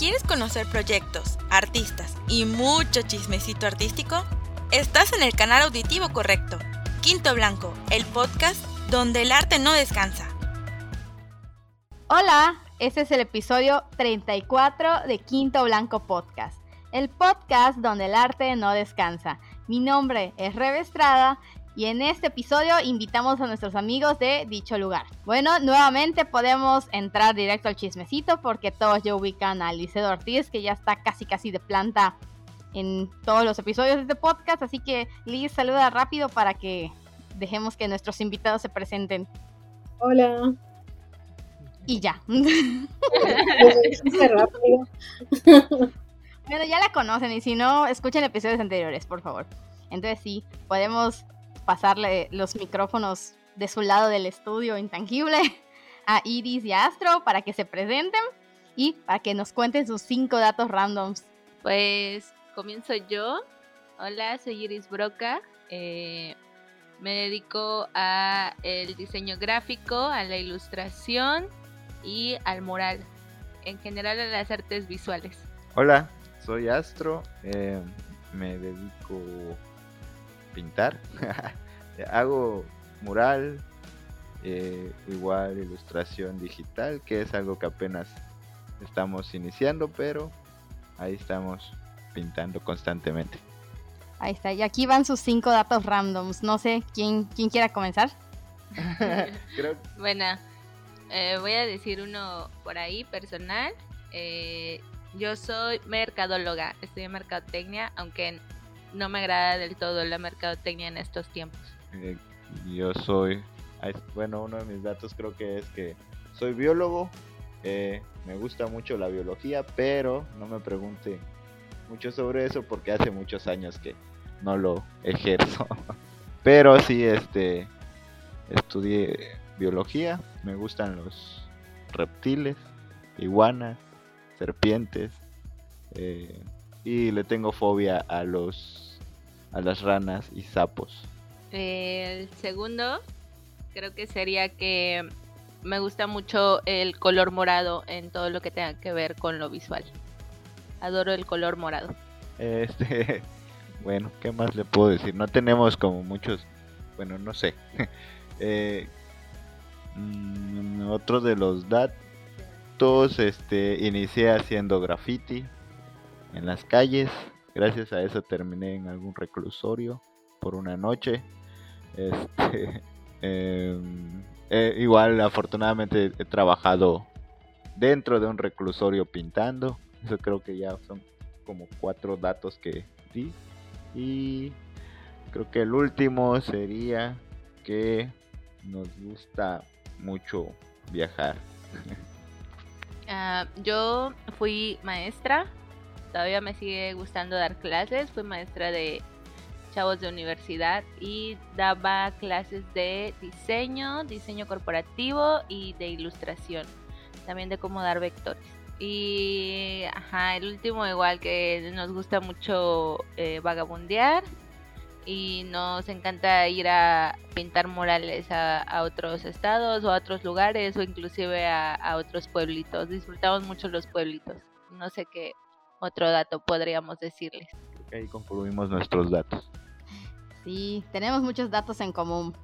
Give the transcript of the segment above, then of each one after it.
¿Quieres conocer proyectos, artistas y mucho chismecito artístico? Estás en el canal auditivo correcto. Quinto Blanco, el podcast donde el arte no descansa. Hola, este es el episodio 34 de Quinto Blanco Podcast, el podcast donde el arte no descansa. Mi nombre es Rebe Estrada y en este episodio invitamos a nuestros amigos de dicho lugar. Bueno, nuevamente podemos entrar directo al chismecito porque todos ya ubican a Liceo Ortiz que ya está casi casi de planta en todos los episodios de este podcast. Así que Liz, saluda rápido para que dejemos que nuestros invitados se presenten. Hola. Y ya. bueno, ya la conocen y si no, escuchen episodios anteriores, por favor. Entonces sí, podemos pasarle los micrófonos de su lado del estudio intangible a Iris y Astro para que se presenten y para que nos cuenten sus cinco datos randoms. Pues comienzo yo. Hola, soy Iris Broca. Eh, me dedico a el diseño gráfico, a la ilustración y al mural. En general a las artes visuales. Hola, soy Astro. Eh, me dedico pintar. Hago mural, eh, igual ilustración digital, que es algo que apenas estamos iniciando, pero ahí estamos pintando constantemente. Ahí está, y aquí van sus cinco datos randoms. No sé quién, quién quiera comenzar. Bueno, eh, voy a decir uno por ahí personal. Eh, yo soy mercadóloga, estudio mercadotecnia, aunque no me agrada del todo la mercadotecnia en estos tiempos. Eh, yo soy, bueno, uno de mis datos creo que es que soy biólogo, eh, me gusta mucho la biología, pero no me pregunte mucho sobre eso porque hace muchos años que no lo ejerzo. pero sí, este, estudié biología, me gustan los reptiles, iguanas, serpientes, eh, y le tengo fobia a los a las ranas y sapos. El segundo creo que sería que me gusta mucho el color morado en todo lo que tenga que ver con lo visual. Adoro el color morado. Este, bueno, ¿qué más le puedo decir? No tenemos como muchos, bueno, no sé. eh, mm, otro de los datos, este, inicié haciendo graffiti en las calles. Gracias a eso terminé en algún reclusorio por una noche. Este, em, eh, igual, afortunadamente he trabajado dentro de un reclusorio pintando. Eso creo que ya son como cuatro datos que di. Y creo que el último sería que nos gusta mucho viajar. Uh, yo fui maestra, todavía me sigue gustando dar clases, fui maestra de chavos de universidad y daba clases de diseño, diseño corporativo y de ilustración, también de cómo dar vectores. Y ajá, el último igual que nos gusta mucho eh, vagabundear y nos encanta ir a pintar murales a, otros estados o a otros lugares o inclusive a, a otros pueblitos. Disfrutamos mucho los pueblitos. No sé qué otro dato podríamos decirles. Ahí concluimos nuestros datos. Sí, tenemos muchos datos en común,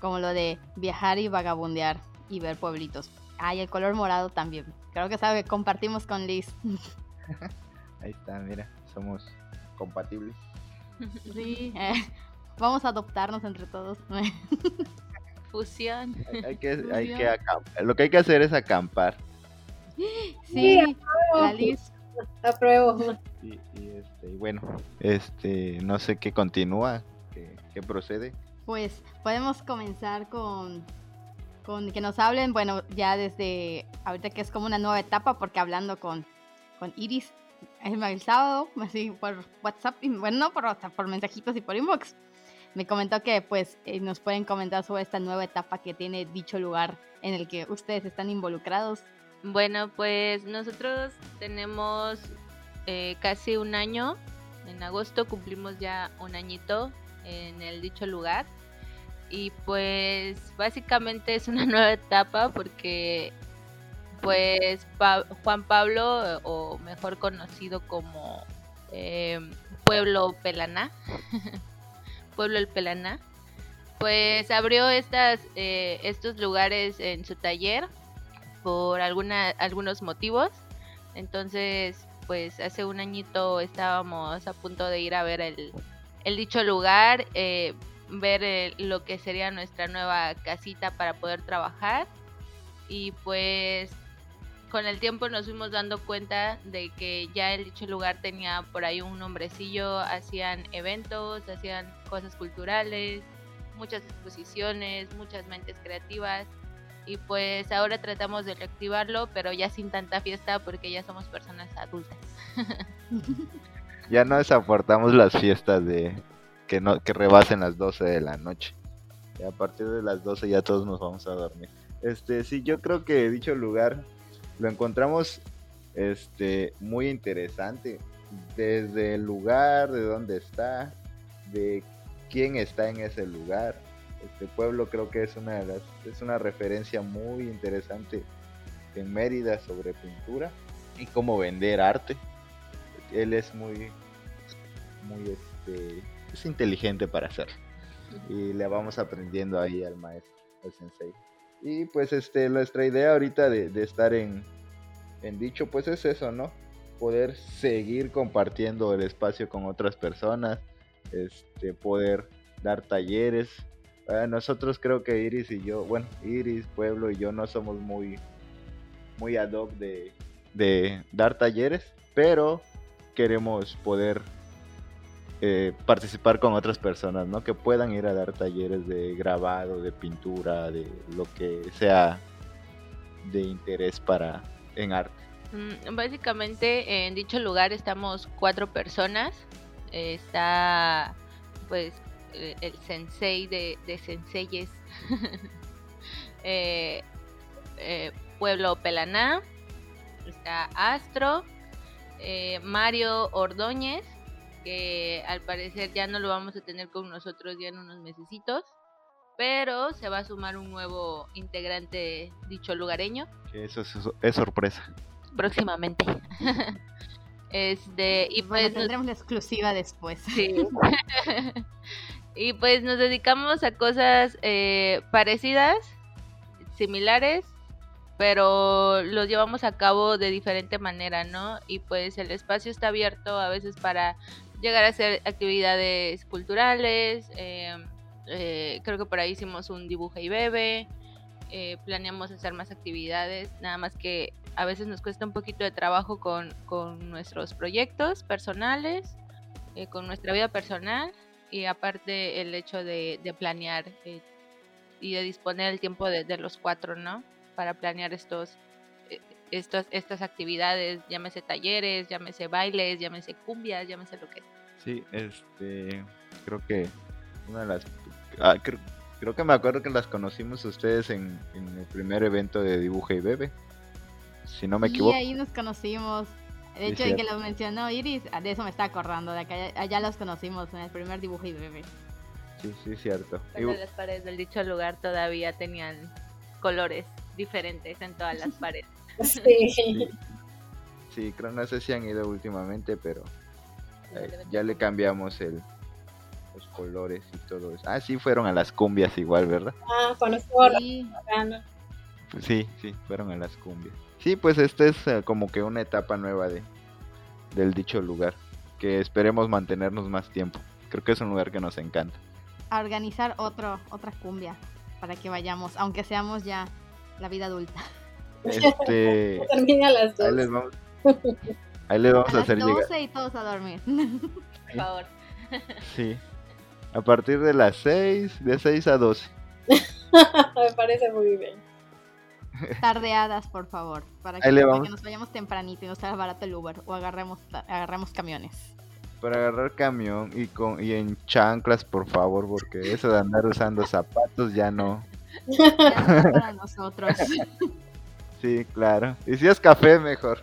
como lo de viajar y vagabundear y ver pueblitos. Ah, y el color morado también. Creo que sabe que compartimos con Liz. Ahí está, mira, somos compatibles. Sí, eh, vamos a adoptarnos entre todos. Fusión. Hay, que, hay que Lo que hay que hacer es acampar. Sí, la Liz. Apruebo. Y, y, este, y bueno, este, no sé qué continúa, qué, qué procede. Pues podemos comenzar con, con que nos hablen, bueno, ya desde ahorita que es como una nueva etapa, porque hablando con, con Iris el sábado, así por WhatsApp, bueno, no por WhatsApp, por mensajitos y por inbox, me comentó que pues eh, nos pueden comentar sobre esta nueva etapa que tiene dicho lugar en el que ustedes están involucrados. Bueno, pues nosotros tenemos eh, casi un año. En agosto cumplimos ya un añito en el dicho lugar. Y pues básicamente es una nueva etapa porque pues Juan Pablo o mejor conocido como eh, Pueblo Pelaná, Pueblo El Pelaná, pues abrió estas, eh, estos lugares en su taller por algunos motivos. Entonces, pues hace un añito estábamos a punto de ir a ver el, dicho lugar, eh, ver eh, lo que sería nuestra nueva casita para poder trabajar. Y pues con el tiempo nos fuimos dando cuenta de que ya el dicho lugar tenía por ahí un nombrecillo, hacían eventos, hacían cosas culturales, muchas exposiciones, muchas mentes creativas y pues ahora tratamos de reactivarlo, pero ya sin tanta fiesta porque ya somos personas adultas. ya no soportamos las fiestas de que no que rebasen las 12 de la noche. Y a partir de las 12 ya todos nos vamos a dormir. Este, sí, yo creo que dicho lugar lo encontramos este muy interesante desde el lugar, de dónde está, de quién está en ese lugar. Este pueblo creo que es una de las, es una referencia muy interesante en Mérida sobre pintura y cómo vender arte. Él es muy muy este es inteligente para hacerlo. Y le vamos aprendiendo ahí al maestro, al sensei. Y pues este nuestra idea ahorita de, de estar en, en dicho pues es eso, ¿no? Poder seguir compartiendo el espacio con otras personas, este poder dar talleres. Eh, nosotros creo que Iris y yo, bueno, Iris, Pueblo y yo no somos muy, muy ad hoc de, de dar talleres, pero queremos poder eh, participar con otras personas, ¿no? Que puedan ir a dar talleres de grabado, de pintura, de lo que sea de interés para en arte. Mm, básicamente en dicho lugar estamos cuatro personas. está pues eh, el sensei de, de senseyes eh, eh, Pueblo Pelaná, está Astro, eh, Mario Ordóñez, que al parecer ya no lo vamos a tener con nosotros ya en unos mesecitos, pero se va a sumar un nuevo integrante dicho lugareño. Que eso es, es sorpresa. Próximamente. este, y pues Bueno, tendremos la exclusiva después. Sí. y pues nos dedicamos a cosas eh, parecidas, similares, pero los llevamos a cabo de diferente manera, ¿no? Y pues el espacio está abierto a veces para llegar a hacer actividades culturales. eh, eh, creo que por ahí hicimos un dibujo y bebe. eh, planeamos hacer más actividades, nada más que a veces nos cuesta un poquito de trabajo con, con nuestros proyectos personales, eh, con nuestra vida personal y aparte el hecho de, de planear eh, y de disponer el tiempo de, de los cuatro, ¿no? Para planear estos, eh, estos, estas actividades, llámese talleres, llámese bailes, llámese cumbias, llámese lo que Sí, este, creo que una de las, ah, creo, creo que me acuerdo que las conocimos ustedes en, en el primer evento de Dibuja y Bebe, si no me Y equivoco. ahí nos conocimos. De Sí, hecho, en que lo mencionó Iris, ah, de eso me está acordando, de que allá, allá los conocimos en el primer dibujo y bebé. Sí, sí, cierto. Y- Pero las paredes del dicho lugar todavía tenían colores diferentes en todas las paredes. Sí. sí, sí, creo, no sé si han ido últimamente, pero eh, ya le cambiamos el, los colores y todo eso. Ah, sí, fueron a las cumbias igual, ¿verdad? Ah, cuando estuvo Sí. Pues sí, sí, fueron a las cumbias. Sí, pues esta es eh, como que una etapa nueva de del dicho lugar, que esperemos mantenernos más tiempo. Creo que es un lugar que nos encanta. a organizar otro, otra cumbia para que vayamos, aunque seamos ya la vida adulta. Este, Termina a las ahí dos. les vamos, ahí les vamos A a las hacer llegar. 12 y todos a dormir. Por favor. Sí. A partir de las 6, de 6 a 12. Me parece muy bien. Tardeadas, por favor, para que, para nos vayamos tempranito y no sea barato el Uber o agarremos, agarremos camiones. Para agarrar camión y con y en chanclas, por favor, porque eso de andar usando zapatos ya no. Ya no para nosotros. Sí, claro. Y si es café, mejor.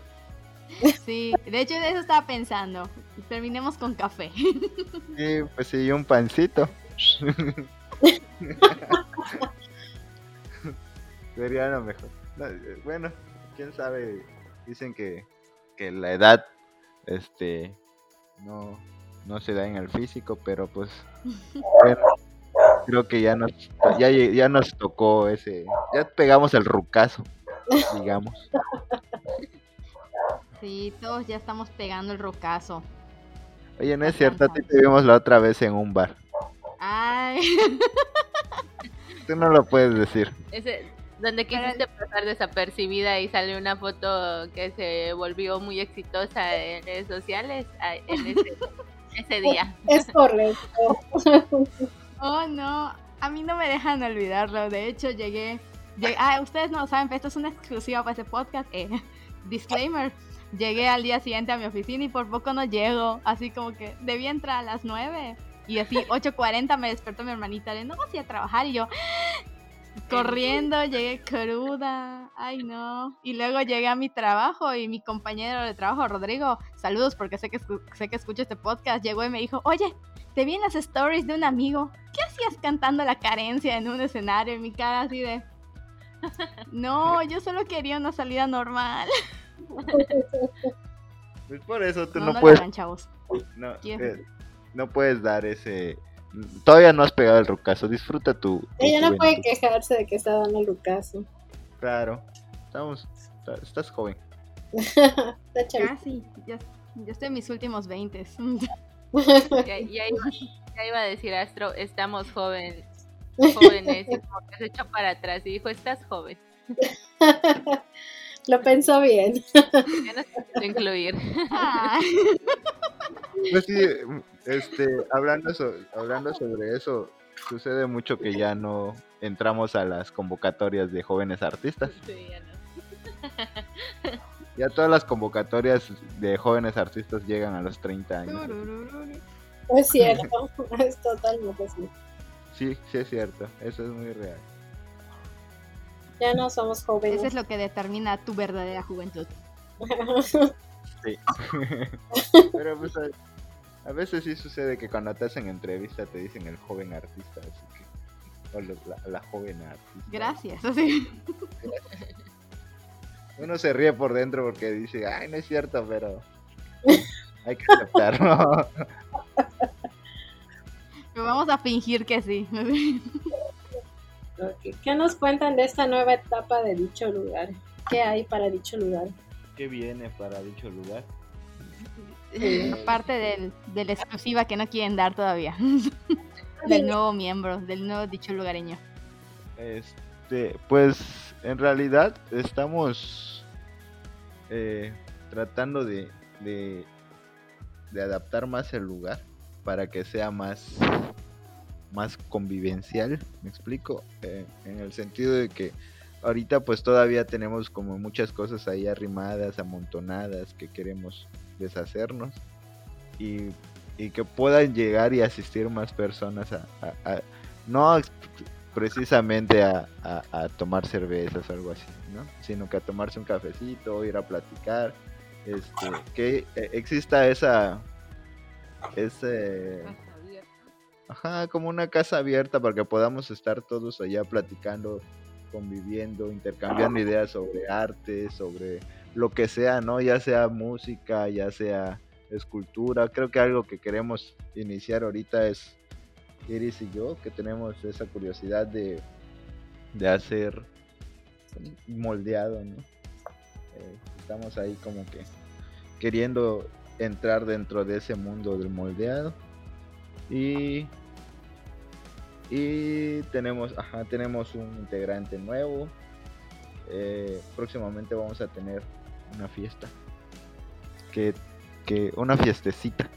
Sí, de hecho de eso estaba pensando. Terminemos con café. Sí, pues sí, un pancito. Sería lo mejor. No, eh, bueno, quién sabe. Dicen que que la edad, este, no, no se da en el físico, pero pues, bueno, creo que ya nos, ya, ya nos tocó ese, ya pegamos el rucazo, digamos. Sí, todos ya estamos pegando el rocazo. Oye, no es cierto, a ti te vimos la otra vez en un bar. Ay, Tú no lo puedes decir. Ese, donde quisiste pasar desapercibida y sale una foto que se volvió muy exitosa en redes sociales en ese, ese día. Es correcto. oh no, a mí no me dejan olvidarlo. De hecho, llegué, llegué- ah, ustedes no lo saben, pero esto es una exclusiva para este podcast. Eh, disclaimer. Llegué al día siguiente a mi oficina y por poco no llego. Así como que debía entrar a las 9. Y así 8.40 me despertó mi hermanita de no vas a ir a trabajar. Y yo corriendo, llegué cruda. Ay no. Y luego llegué a mi trabajo y mi compañero de trabajo, Rodrigo, saludos porque sé que, sé que escucha este podcast, llegó y me dijo, oye, te vi en las stories de un amigo. ¿Qué hacías cantando la carencia en un escenario? Y mi cara así de... No, yo solo quería una salida normal. Pues por eso tú No, no, no, puedes, lo hagan, chavos. no, eh, no puedes dar ese, todavía no has pegado el rucazo, disfruta tu, tu Ella no puede quejarse de que está dando el Lucaso. Claro, estamos, está- estás joven. Casi. Ya, ya estoy en mis últimos 20. Ya, ya iba, ya iba a decir Astro, estamos joven, jóvenes, y como que se echó para atrás y dijo, estás joven. Lo pensó bien. Ya no incluir. Pues sí, este, hablando, so- hablando sobre eso, sucede mucho que ya no entramos a las convocatorias de jóvenes artistas. Sí, ya no. Ya todas las convocatorias de jóvenes artistas llegan a los 30 años. Es cierto. Es totalmente así. Sí, sí es cierto, eso es muy real. Ya no somos jóvenes. Eso es lo que determina tu verdadera juventud. Sí. Pero pues a, veces sí sucede que cuando te hacen entrevista te dicen el joven artista, así que o lo- la, la joven artista. Gracias. Así. Uno se ríe por dentro porque dice, ay, no es cierto, pero hay que aceptarlo. Pero vamos a fingir que sí. ¿Qué nos cuentan de esta nueva etapa de dicho lugar? ¿Qué hay para dicho lugar? ¿Qué viene para dicho lugar? Aparte del, de la exclusiva que no quieren dar todavía. del nuevo miembro, del nuevo dicho lugareño. Este, pues en realidad estamos eh, tratando de, de, de adaptar más el lugar para que sea más, más convivencial, me explico, Eh, en el sentido de que ahorita pues todavía tenemos como muchas cosas ahí arrimadas, amontonadas que queremos deshacernos y, y que puedan llegar y asistir más personas a, a- a- no precisamente a, a- tomar cervezas o algo así, ¿no? Sino que a tomarse un cafecito, ir a platicar, este, que exista esa, ese, ajá, como una casa abierta para que podamos estar todos allá platicando, conviviendo, intercambiando ideas sobre arte, sobre lo que sea, ¿no? Ya sea música, ya sea escultura. Creo que algo que queremos iniciar ahorita es Iris y yo, que tenemos esa curiosidad de, de hacer moldeado, ¿no? Eh, estamos ahí como que queriendo entrar dentro de ese mundo del moldeado. Y y tenemos, ajá, tenemos un integrante nuevo. Eh, próximamente vamos a tener una fiesta. Que, que una fiestecita.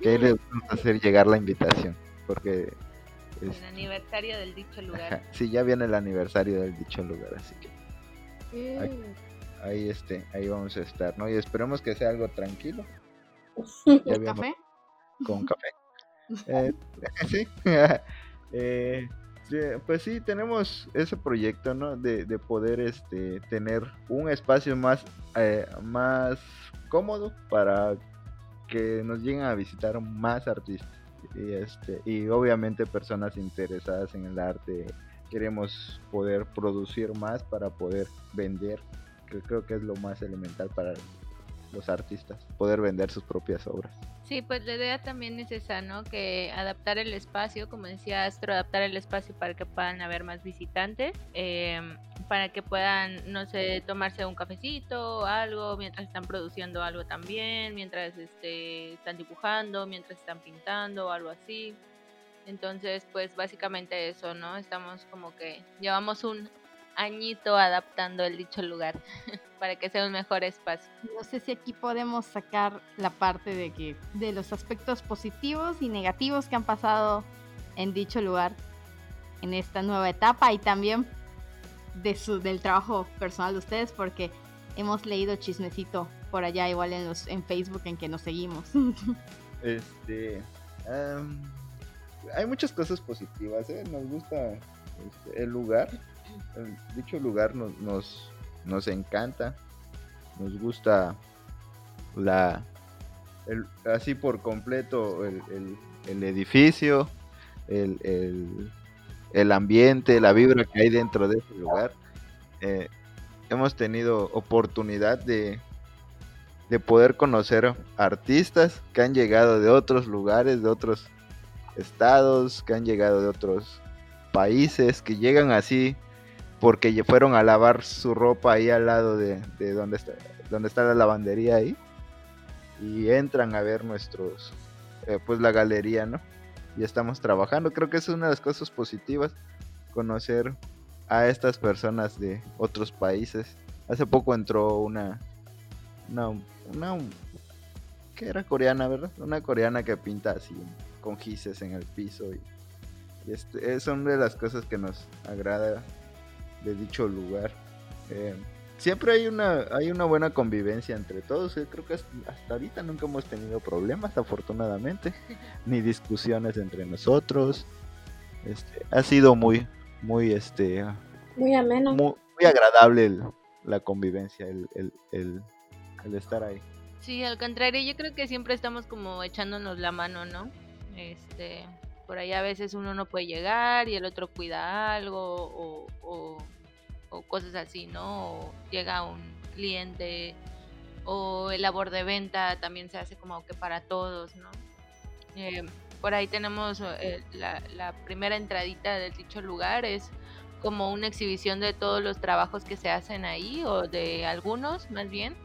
Que ahí les vamos a hacer llegar la invitación. Porque es- El aniversario del dicho ajá, lugar. sí, ya viene el aniversario del dicho lugar, así que Mm. ahí este, ahí vamos a estar, ¿no? Y esperemos que sea algo tranquilo. Habíamos- ¿Café? con café. Eh, sí. Eh, pues sí, tenemos ese proyecto, ¿no? De, de poder este, tener un espacio más, eh, más cómodo para que nos lleguen a visitar más artistas. Y, este, y obviamente personas interesadas en el arte. Queremos poder producir más para poder vender. Que creo que es lo más elemental para los artistas, poder vender sus propias obras. Sí, pues la idea también es esa, ¿no? Que adaptar el espacio, como decía Astro, adaptar el espacio para que puedan haber más visitantes, em, para que puedan, no sé, tomarse un cafecito o algo mientras están produciendo algo también, mientras este, están dibujando, mientras están pintando o algo así. Entonces, pues básicamente eso, ¿no? Estamos como que llevamos un añito adaptando el dicho lugar para que sea un mejor espacio. No sé si aquí podemos sacar la parte de que de los aspectos positivos y negativos que han pasado en dicho lugar en esta nueva etapa y también de su del trabajo personal de ustedes porque hemos leído chismecito por allá igual en los en Facebook en que nos seguimos. Este hay muchas cosas positivas, ¿eh? nos gusta este, el lugar dicho lugar nos, nos, nos encanta, nos gusta la así por completo el, edificio, el, el, ambiente, la vibra que hay dentro de ese lugar. Eh, hemos tenido oportunidad de, de poder conocer artistas que han llegado de otros lugares, de otros estados, que han llegado de otros países, que llegan así porque fueron a lavar su ropa ahí al lado de, donde, está, donde está la lavandería ahí. Y entran a ver nuestros, eh, pues la galería, ¿no? Y estamos trabajando. Creo que es una de las cosas positivas, conocer a estas personas de otros países. Hace poco entró una, una, una que era coreana, ¿verdad? Una coreana que pinta así con gises en el piso y, este, son de las cosas que nos agrada de dicho lugar. Eh, siempre hay una, hay una buena convivencia entre todos. Eh, creo que hasta, ahorita nunca hemos tenido problemas, afortunadamente, ni discusiones entre nosotros. Este, ha sido muy, muy, este, muy ameno, muy, agradable la convivencia, el, el, el, el estar ahí. Sí, al contrario, yo creo que siempre estamos como echándonos la mano, ¿no? Este, por ahí a veces uno no puede llegar y el otro cuida algo o, cosas así, ¿no? O llega un cliente o el labor de venta también se hace como que para todos, ¿no? Eh, por ahí tenemos eh, la, primera entradita de dicho lugar, es como una exhibición de todos los trabajos que se hacen ahí, o de algunos más bien,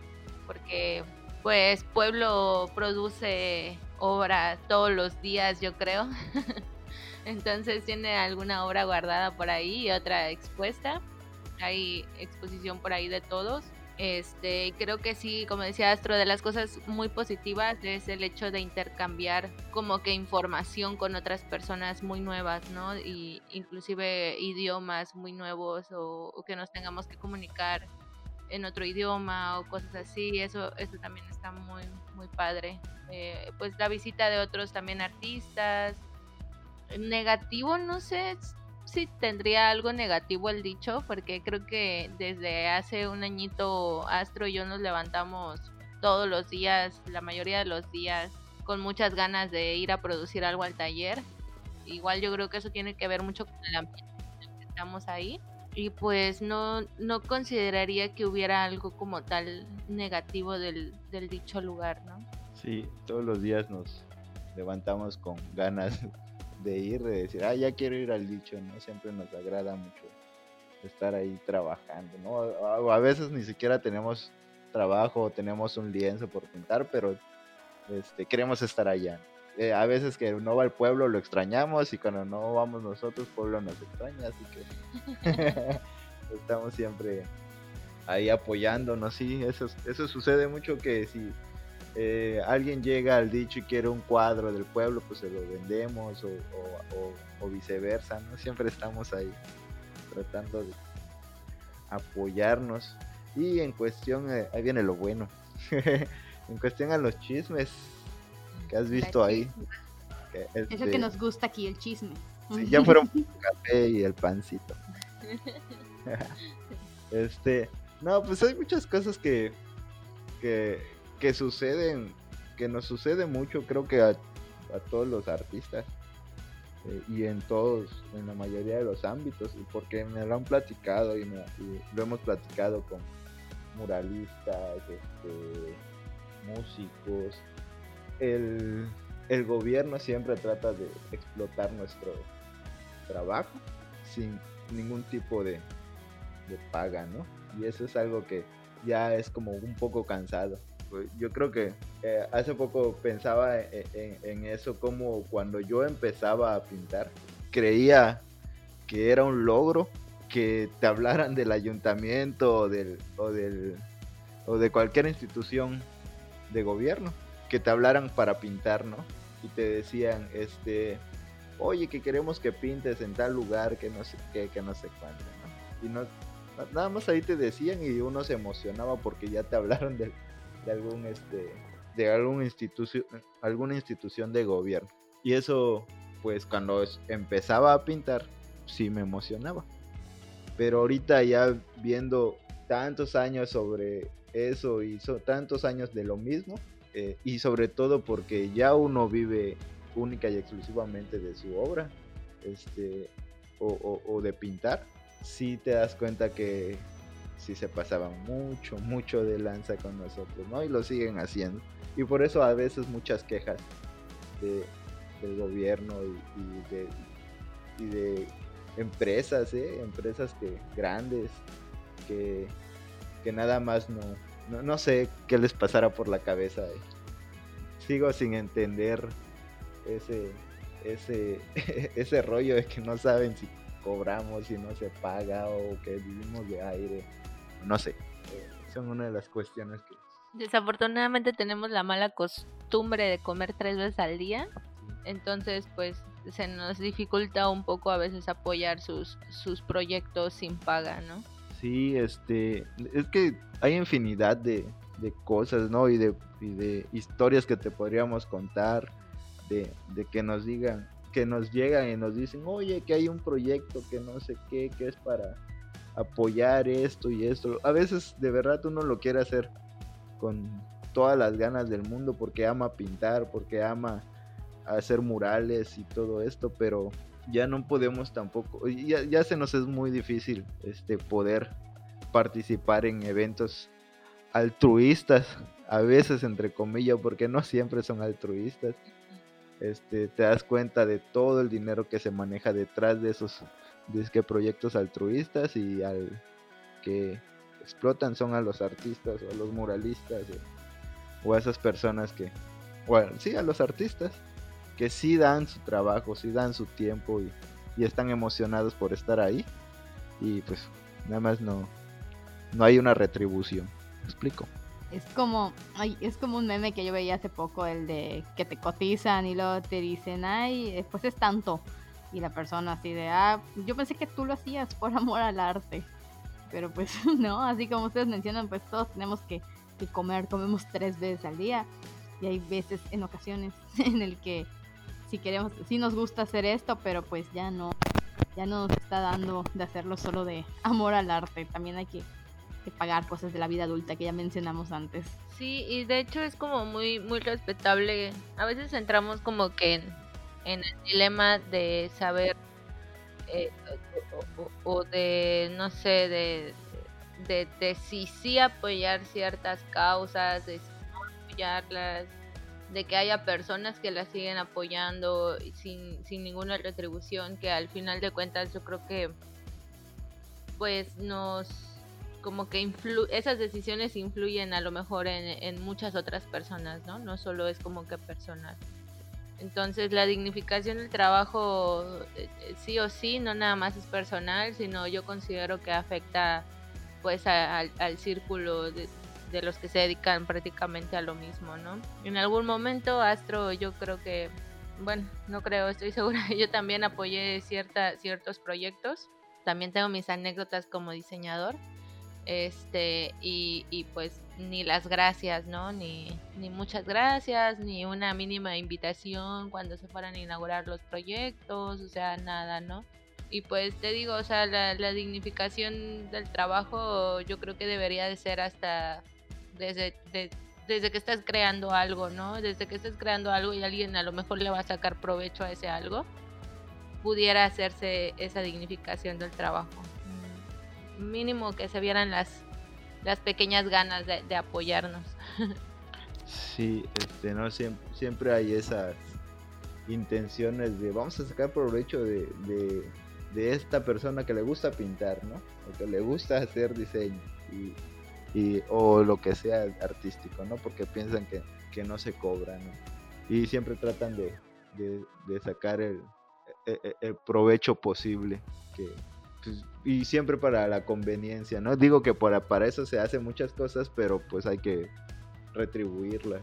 porque pues Pueblo produce obra todos los días, yo creo. Entonces tiene alguna obra guardada por ahí y otra expuesta. Hay exposición por ahí de todos. Este, creo que sí, como decía Astro, de las cosas muy positivas es el hecho de intercambiar como que información con otras personas muy nuevas, ¿no? Y inclusive idiomas muy nuevos o, que nos tengamos que comunicar en otro idioma o cosas así, eso, eso también está muy, muy padre. Eh, pues la visita de otros también artistas. Negativo, no sé si tendría algo negativo el dicho, porque creo que desde hace un añito Astro y yo nos levantamos todos los días, la mayoría de los días, con muchas ganas de ir a producir algo al taller. Igual yo creo que eso tiene que ver mucho con el ambiente que estamos ahí. Y pues no, no consideraría que hubiera algo como tal negativo del, del dicho lugar, ¿no? Sí, todos los días nos levantamos con ganas de ir, de decir, ah, ya quiero ir al dicho, ¿no? Siempre nos agrada mucho estar ahí trabajando, ¿no? A, veces ni siquiera tenemos trabajo o tenemos un lienzo por pintar, pero este, queremos estar allá. Eh, a veces que no va el pueblo lo extrañamos y cuando no vamos nosotros, pueblo nos extraña, así que estamos siempre ahí apoyándonos, sí, eso, eso sucede mucho que si eh, alguien llega al dicho y quiere un cuadro del pueblo, pues se lo vendemos o, viceversa, ¿no? Siempre estamos ahí tratando de apoyarnos. Y en cuestión, eh, ahí viene lo bueno, en cuestión a los chismes que has visto ahí. es lo que este nos gusta aquí, el chisme. ya fueron el café y el pancito. este, no, pues hay muchas cosas que, que, que suceden, que nos sucede mucho, creo que a, todos los artistas eh, y en todos, en la mayoría de los ámbitos, porque me lo han platicado y, lo hemos platicado con muralistas, este, músicos. El, el gobierno siempre trata de explotar nuestro trabajo sin ningún tipo de, de paga, ¿no? Y eso es algo que ya es como un poco cansado. Pues, Yo creo que eh, hace poco pensaba e- en, en eso como cuando yo empezaba a pintar, creía que era un logro que te hablaran del ayuntamiento o del, o del o de cualquier institución de gobierno que te hablaran para pintar, ¿no? Y te decían, este, oye, que queremos que pintes en tal lugar, que no sé qué, que no sé cuándo, ¿no? Y no, na- nada más ahí te decían y uno se emocionaba porque ya te hablaron de, de algún, este, de algún alguna institución de gobierno. Y eso, pues cuando empezaba a pintar, sí me emocionaba. Pero ahorita ya viendo tantos años sobre eso y so- tantos años de lo mismo, eh, y sobre todo porque ya uno vive única y exclusivamente de su obra, este, o, o- de pintar, sí te das cuenta que sí se pasaban mucho, mucho de lanza con nosotros, ¿no? Y lo siguen haciendo. Y por eso a veces muchas quejas de, del gobierno y, y de, y de empresas, ¿eh? Empresas que grandes, que, que nada más no, no, no sé qué les pasara por la cabeza. eh. Sigo sin entender ese, ese, ese rollo de que no saben si cobramos, si no se paga o que vivimos de aire. No sé. eh, son una de las cuestiones que... Desafortunadamente tenemos la mala costumbre de comer tres veces al día, entonces pues se nos dificulta un poco a veces apoyar sus, sus proyectos sin paga, ¿no? Sí, este, es que hay infinidad de, de cosas, ¿no? Y de, de historias que te podríamos contar, de, de que nos digan, que nos llegan y nos dicen, oye, que hay un proyecto que no sé qué, que es para apoyar esto y esto. A veces de verdad uno lo quiere hacer con todas las ganas del mundo porque ama pintar, porque ama hacer murales y todo esto, pero ya no podemos tampoco, ya, ya se nos es muy difícil este poder participar en eventos altruistas, a veces entre comillas, porque no siempre son altruistas. Este, te das cuenta de todo el dinero que se maneja detrás de esos proyectos altruistas y al que explotan son a los artistas o a los muralistas o, o a esas personas que, bueno, sí, a los artistas que sí dan su trabajo, sí dan su tiempo y, y están emocionados por estar ahí y pues nada más no, no hay una retribución. ¿Me explico? Es como, ay, es como un meme que yo veía hace poco, el de que te cotizan y luego te dicen, ay, eh, pues es tanto. Y la persona así de, ah, yo pensé que tú lo hacías por amor al arte. Pero pues no, así como ustedes mencionan, pues todos tenemos que, que comer, comemos tres veces al día. Y hay veces, en ocasiones, en el que si queremos, sí nos gusta hacer esto, pero pues ya no, ya no nos está dando de hacerlo solo de amor al arte. También hay que, que pagar cosas de la vida adulta que ya mencionamos antes. Sí, y de hecho es como muy, muy respetable. A veces entramos como que en, en el dilema de saber eh, o, de, no sé, de, de si sí apoyar ciertas causas, de si no apoyarlas, de que haya personas que las siguen apoyando sin, sin ninguna retribución, que al final de cuentas yo creo que pues nos como que influ esas decisiones influyen a lo mejor en, en muchas otras personas, ¿no? No solo es como que personal. Entonces la dignificación del trabajo eh, eh, sí o sí, no nada más es personal, sino yo considero que afecta pues a- al círculo de, de los que se dedican prácticamente a lo mismo, ¿no? En algún momento Astro yo creo que, bueno, no creo, estoy segura, yo también apoyé cierta, ciertos proyectos, también tengo mis anécdotas como diseñador este y, y pues ni las gracias no ni, ni muchas gracias ni una mínima invitación cuando se fueran a inaugurar los proyectos o sea nada no y pues te digo o sea la, la dignificación del trabajo yo creo que debería de ser hasta desde de- desde que estás creando algo no desde que estás creando algo y alguien a lo mejor le va a sacar provecho a ese algo pudiera hacerse esa dignificación del trabajo mínimo que se vieran las, las pequeñas ganas de, de apoyarnos. Sí, este, no siempre, siempre hay esas intenciones de vamos a sacar provecho de, de, de esta persona que le gusta pintar, ¿no? O que le gusta hacer diseño y, y- o lo que sea artístico, ¿no? Porque piensan que, que no se cobra, ¿no? Y siempre tratan de, de, de sacar el, e- e- el provecho posible que, pues, y siempre para la conveniencia, ¿no? Digo que para, para eso se hacen muchas cosas, pero pues hay que retribuirla,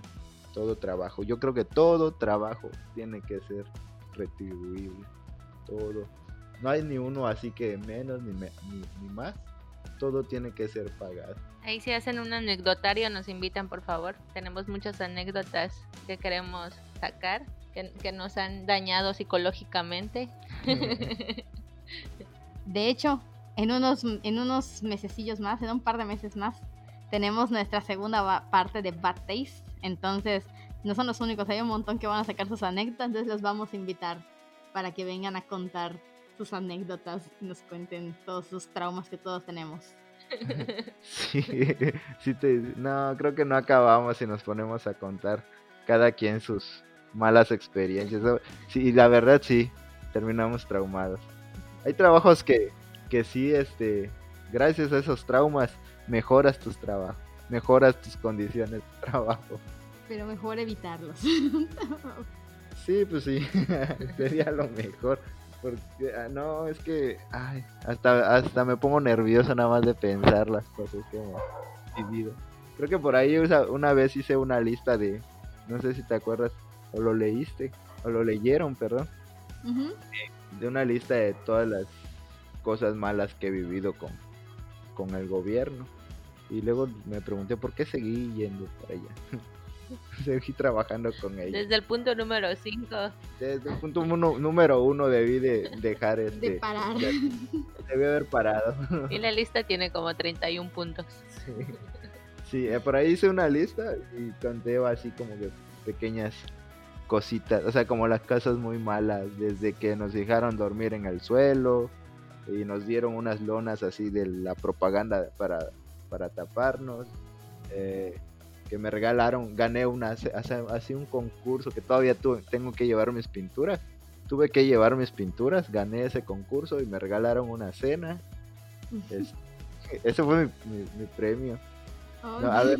todo trabajo. Yo creo que todo trabajo tiene que ser retribuible, todo. No hay ni uno así que menos ni, me- ni, ni más, todo tiene que ser pagado. Ahí si hacen un anecdotario nos invitan por favor. Tenemos muchas anécdotas que queremos sacar, que, que nos han dañado psicológicamente. De hecho, en unos, en unos mesecillos más, en un par de meses más, tenemos nuestra segunda parte de Bad Taste. Entonces, no son los únicos, hay un montón que van a sacar sus anécdotas, entonces los vamos a invitar para que vengan a contar sus anécdotas y nos cuenten todos sus traumas que todos tenemos. Sí, sí te- no, creo que no acabamos si nos ponemos a contar cada quien sus malas experiencias. Sí, la verdad sí, terminamos traumados. Hay trabajos que, que sí, este, gracias a esos traumas, mejoras tus trabajos, mejoras tus condiciones de trabajo. Pero mejor evitarlos. Sí, pues sí, sería lo mejor. Porque, ah, no, es que, ay, hasta, hasta me pongo nervioso nada más de pensar las cosas que hemos vivido. Creo que por ahí una vez hice una lista de, no sé si te acuerdas, o lo leíste, o lo leyeron, perdón, de una lista de todas las cosas malas que he vivido con, con el gobierno. Y luego me pregunté por qué seguí yendo para allá. seguí trabajando con ellos. Desde el punto número 5. Desde el punto uno- número uno debí de dejar este. De parar. de- debí haber parado. Y la lista tiene como 31 puntos. sí, Sí, eh, por ahí hice una lista y conté así como que pequeñas cositas, o sea, como las casas muy malas, desde que nos dejaron dormir en el suelo y nos dieron unas lonas así de la propaganda para, para taparnos, eh, que me regalaron, gané una, hace- hace- así un concurso que todavía tuve- tengo que llevar mis pinturas, tuve que llevar mis pinturas, gané ese concurso y me regalaron una cena, es- ese fue mi- mi- mi premio. Ay, No, a ver.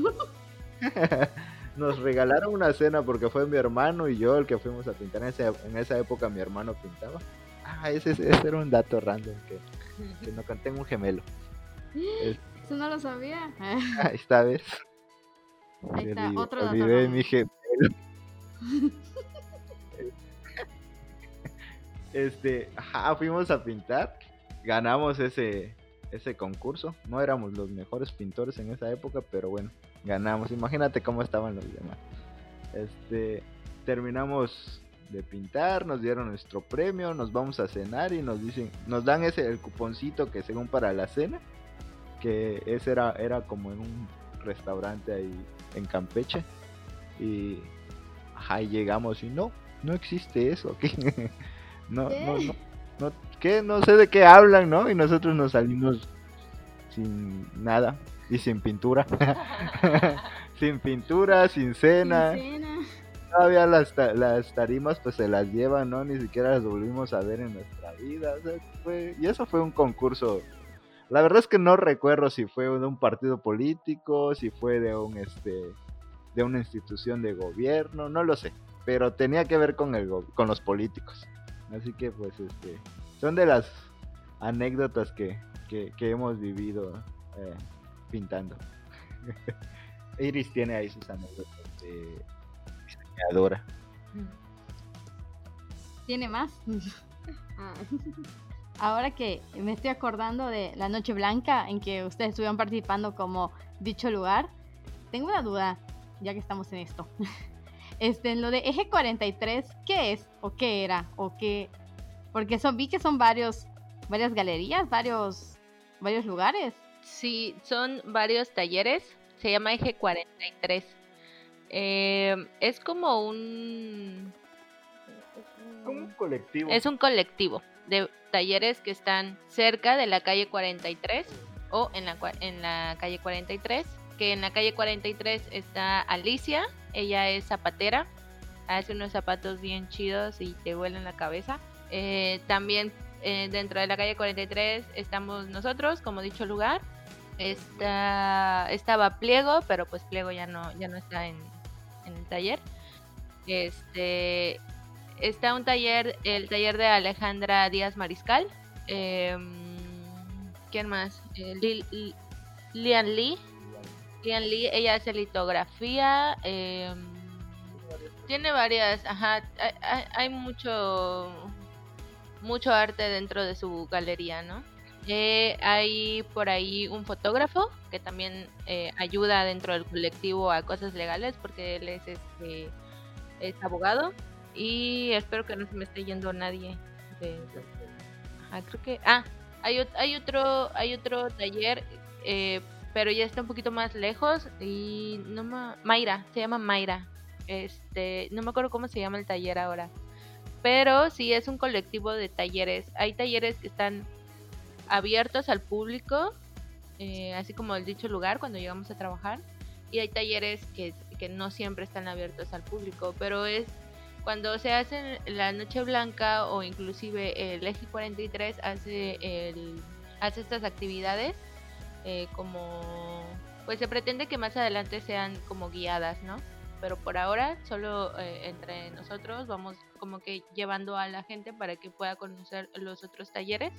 Nos regalaron una cena porque fue mi hermano y yo el que fuimos a pintar. En esa, en esa época mi hermano pintaba. Ah, ese, ese era un dato random que, que no conté un gemelo. Es- Eso no lo sabía. esta vez. Ahí está, Olvidé- otro dato olvidé gemelo. Este, ajá, fuimos a pintar. Ganamos ese, ese concurso. No éramos los mejores pintores en esa época, pero bueno, ganamos. Imagínate cómo estaban los demás. Este, terminamos de pintar, nos dieron nuestro premio, nos vamos a cenar y nos dicen, nos dan ese el cuponcito que según para la cena, que ese era era como en un restaurante ahí en Campeche y y llegamos y no, no existe eso aquí. no, ¿Qué? no, no, no, ¿qué? No sé de qué hablan, ¿no? Y nosotros nos salimos sin nada y sin pintura. sin pintura, sin cena. Cena. Todavía las, ta- las tarimas pues se las llevan, ¿no? Ni siquiera las volvimos a ver en nuestra vida. o sea, fue- Y eso fue un concurso. La verdad es que no recuerdo si fue de un partido político, si fue de un este de una institución de gobierno, no lo sé, pero tenía que ver con el con los políticos. Así que pues este son de las anécdotas que, que, que hemos vivido eh, pintando. Iris tiene ahí sus anécdotas de diseñadora. ¿Tiene más? Ah. Ahora que me estoy acordando de la Noche Blanca en que ustedes estuvieron participando como dicho lugar, tengo una duda, ya que estamos en esto. Este, en lo de Eje 43, ¿qué es? ¿O qué era? ¿O qué? Porque son, vi que son varios, varias galerías, varios, varios lugares. Sí, son varios talleres. Se llama Eje 43. Eh, es como un... Un colectivo. Es un colectivo de talleres que están cerca de la calle 43 o en la, calle 43. Que en la calle 43 está Alicia ella es zapatera, hace unos zapatos bien chidos y te vuelan la cabeza. Eh, también eh, dentro de la calle 43 estamos nosotros, como dicho lugar. Está, estaba Pliego, pero pues Pliego ya no, ya no está en, en el taller. Este, está un taller, el taller de Alejandra Díaz Mariscal. Em, ¿Quién más? Eh, Lian Lee. Lian Lee, ella hace litografía. Em, tiene varias, ajá, hay, mucho mucho arte dentro de su galería, ¿no? Eh, hay por ahí un fotógrafo que también eh, ayuda dentro del colectivo a cosas legales porque él es este es abogado y espero que no se me esté yendo nadie de, creo que ah hay, hay otro hay otro taller eh, pero ya está un poquito más lejos y no me Mayra se llama Mayra este no me acuerdo cómo se llama el taller ahora pero sí es un colectivo de talleres hay talleres que están abiertos al público, eh, así como el dicho lugar cuando llegamos a trabajar. Y hay talleres que, que no siempre están abiertos al público, pero es cuando se hace la Noche Blanca o inclusive el Eje 43 hace, el, hace estas actividades eh, como pues se pretende que más adelante sean como guiadas, ¿no? Pero por ahora solo eh, entre nosotros vamos como que llevando a la gente para que pueda conocer los otros talleres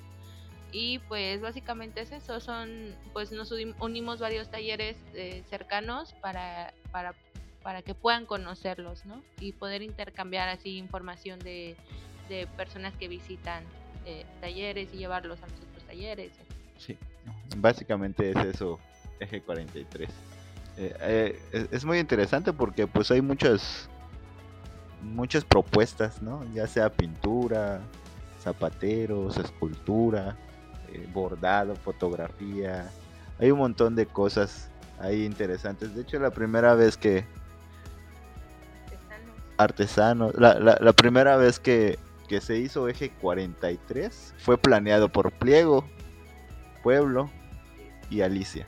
y pues básicamente es eso, son, pues nos unimos varios talleres eh, cercanos para, para, para que puedan conocerlos, ¿no? Y poder intercambiar así información de, de personas que visitan eh, talleres y llevarlos a los otros talleres. Sí, básicamente es eso, eje 43. Eh, es, es muy interesante porque pues hay muchas muchas propuestas, ¿no? Ya sea pintura, zapateros, escultura, eh, bordado, fotografía. Hay un montón de cosas ahí interesantes. De hecho, la primera vez que... Artesanos. La, la, primera vez que, que se hizo Eje 43 fue planeado por Pliego, Pueblo y Alicia,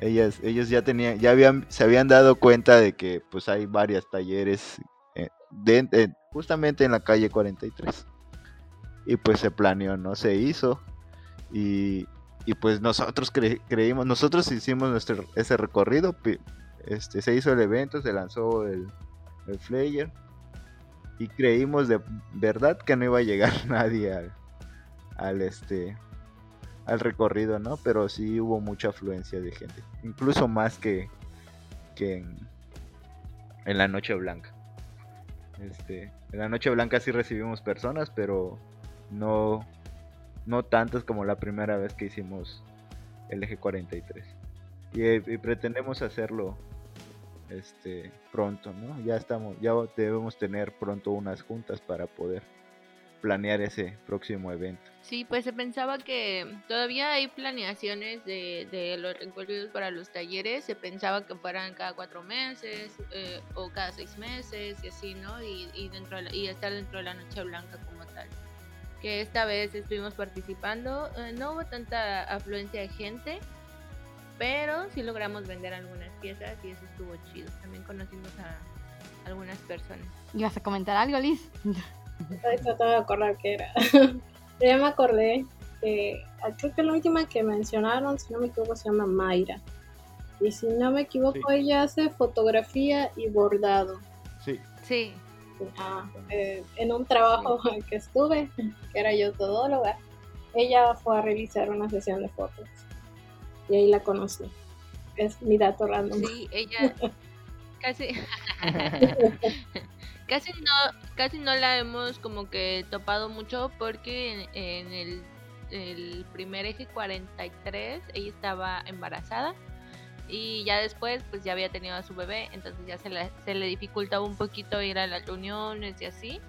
Ellas, ellos ya tenían, ya habían, se habían dado cuenta de que pues hay varios talleres eh, justamente en la calle 43 y pues se planeó, ¿no? Se hizo y, pues nosotros creímos, nosotros hicimos nuestro, ese recorrido, este, se hizo el evento, se lanzó el, el flyer y creímos de verdad que no iba a llegar nadie al, este al recorrido, ¿no? Pero sí hubo mucha afluencia de gente, incluso más que, que en, la Noche Blanca. Este, en la Noche Blanca sí recibimos personas, pero no no tantas como la primera vez que hicimos el eje 43. Eh, y, pretendemos hacerlo este pronto, ¿no? Ya estamos, ya debemos tener pronto unas juntas para poder planear ese próximo evento. Sí, pues se pensaba que todavía hay planeaciones de, los recorridos para los talleres, se pensaba que fueran cada cuatro meses eh, o cada seis meses y así, ¿no? Y, y, dentro y estar dentro de la Noche Blanca como tal que esta vez estuvimos participando. Eh, no hubo tanta afluencia de gente, pero sí logramos vender algunas piezas y eso estuvo chido. También conocimos a algunas personas. ¿Ibas a comentar algo, Liz? Estoy tratando de acordar qué era. ya me acordé que ah, creo que la última que mencionaron, si no me equivoco, se llama Mayra. Y si no me equivoco, ella hace fotografía y bordado. Sí. Sí. Eh, en un trabajo que estuve, que era yo todóloga, ella fue a realizar una sesión de fotos y ahí la conocí. Es mi dato random. Sí, ella casi casi no casi no la hemos como que topado mucho porque en, el, el primer eje 43 ella estaba embarazada y ya después pues ya había tenido a su bebé, entonces ya se le, se le dificultaba un poquito ir a las reuniones y así.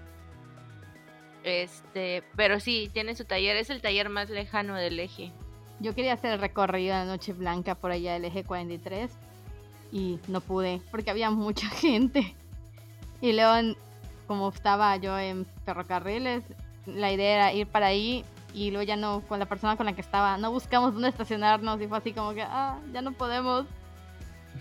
Este, pero sí, tiene su taller, es el taller más lejano del eje. Yo quería hacer el recorrido de Noche Blanca por allá del eje 43 y no pude porque había mucha gente. Y luego, como estaba yo en ferrocarriles, la idea era ir para ahí y luego ya no, con la persona con la que estaba, no buscamos dónde estacionarnos y fue así como que, ah, ya no podemos.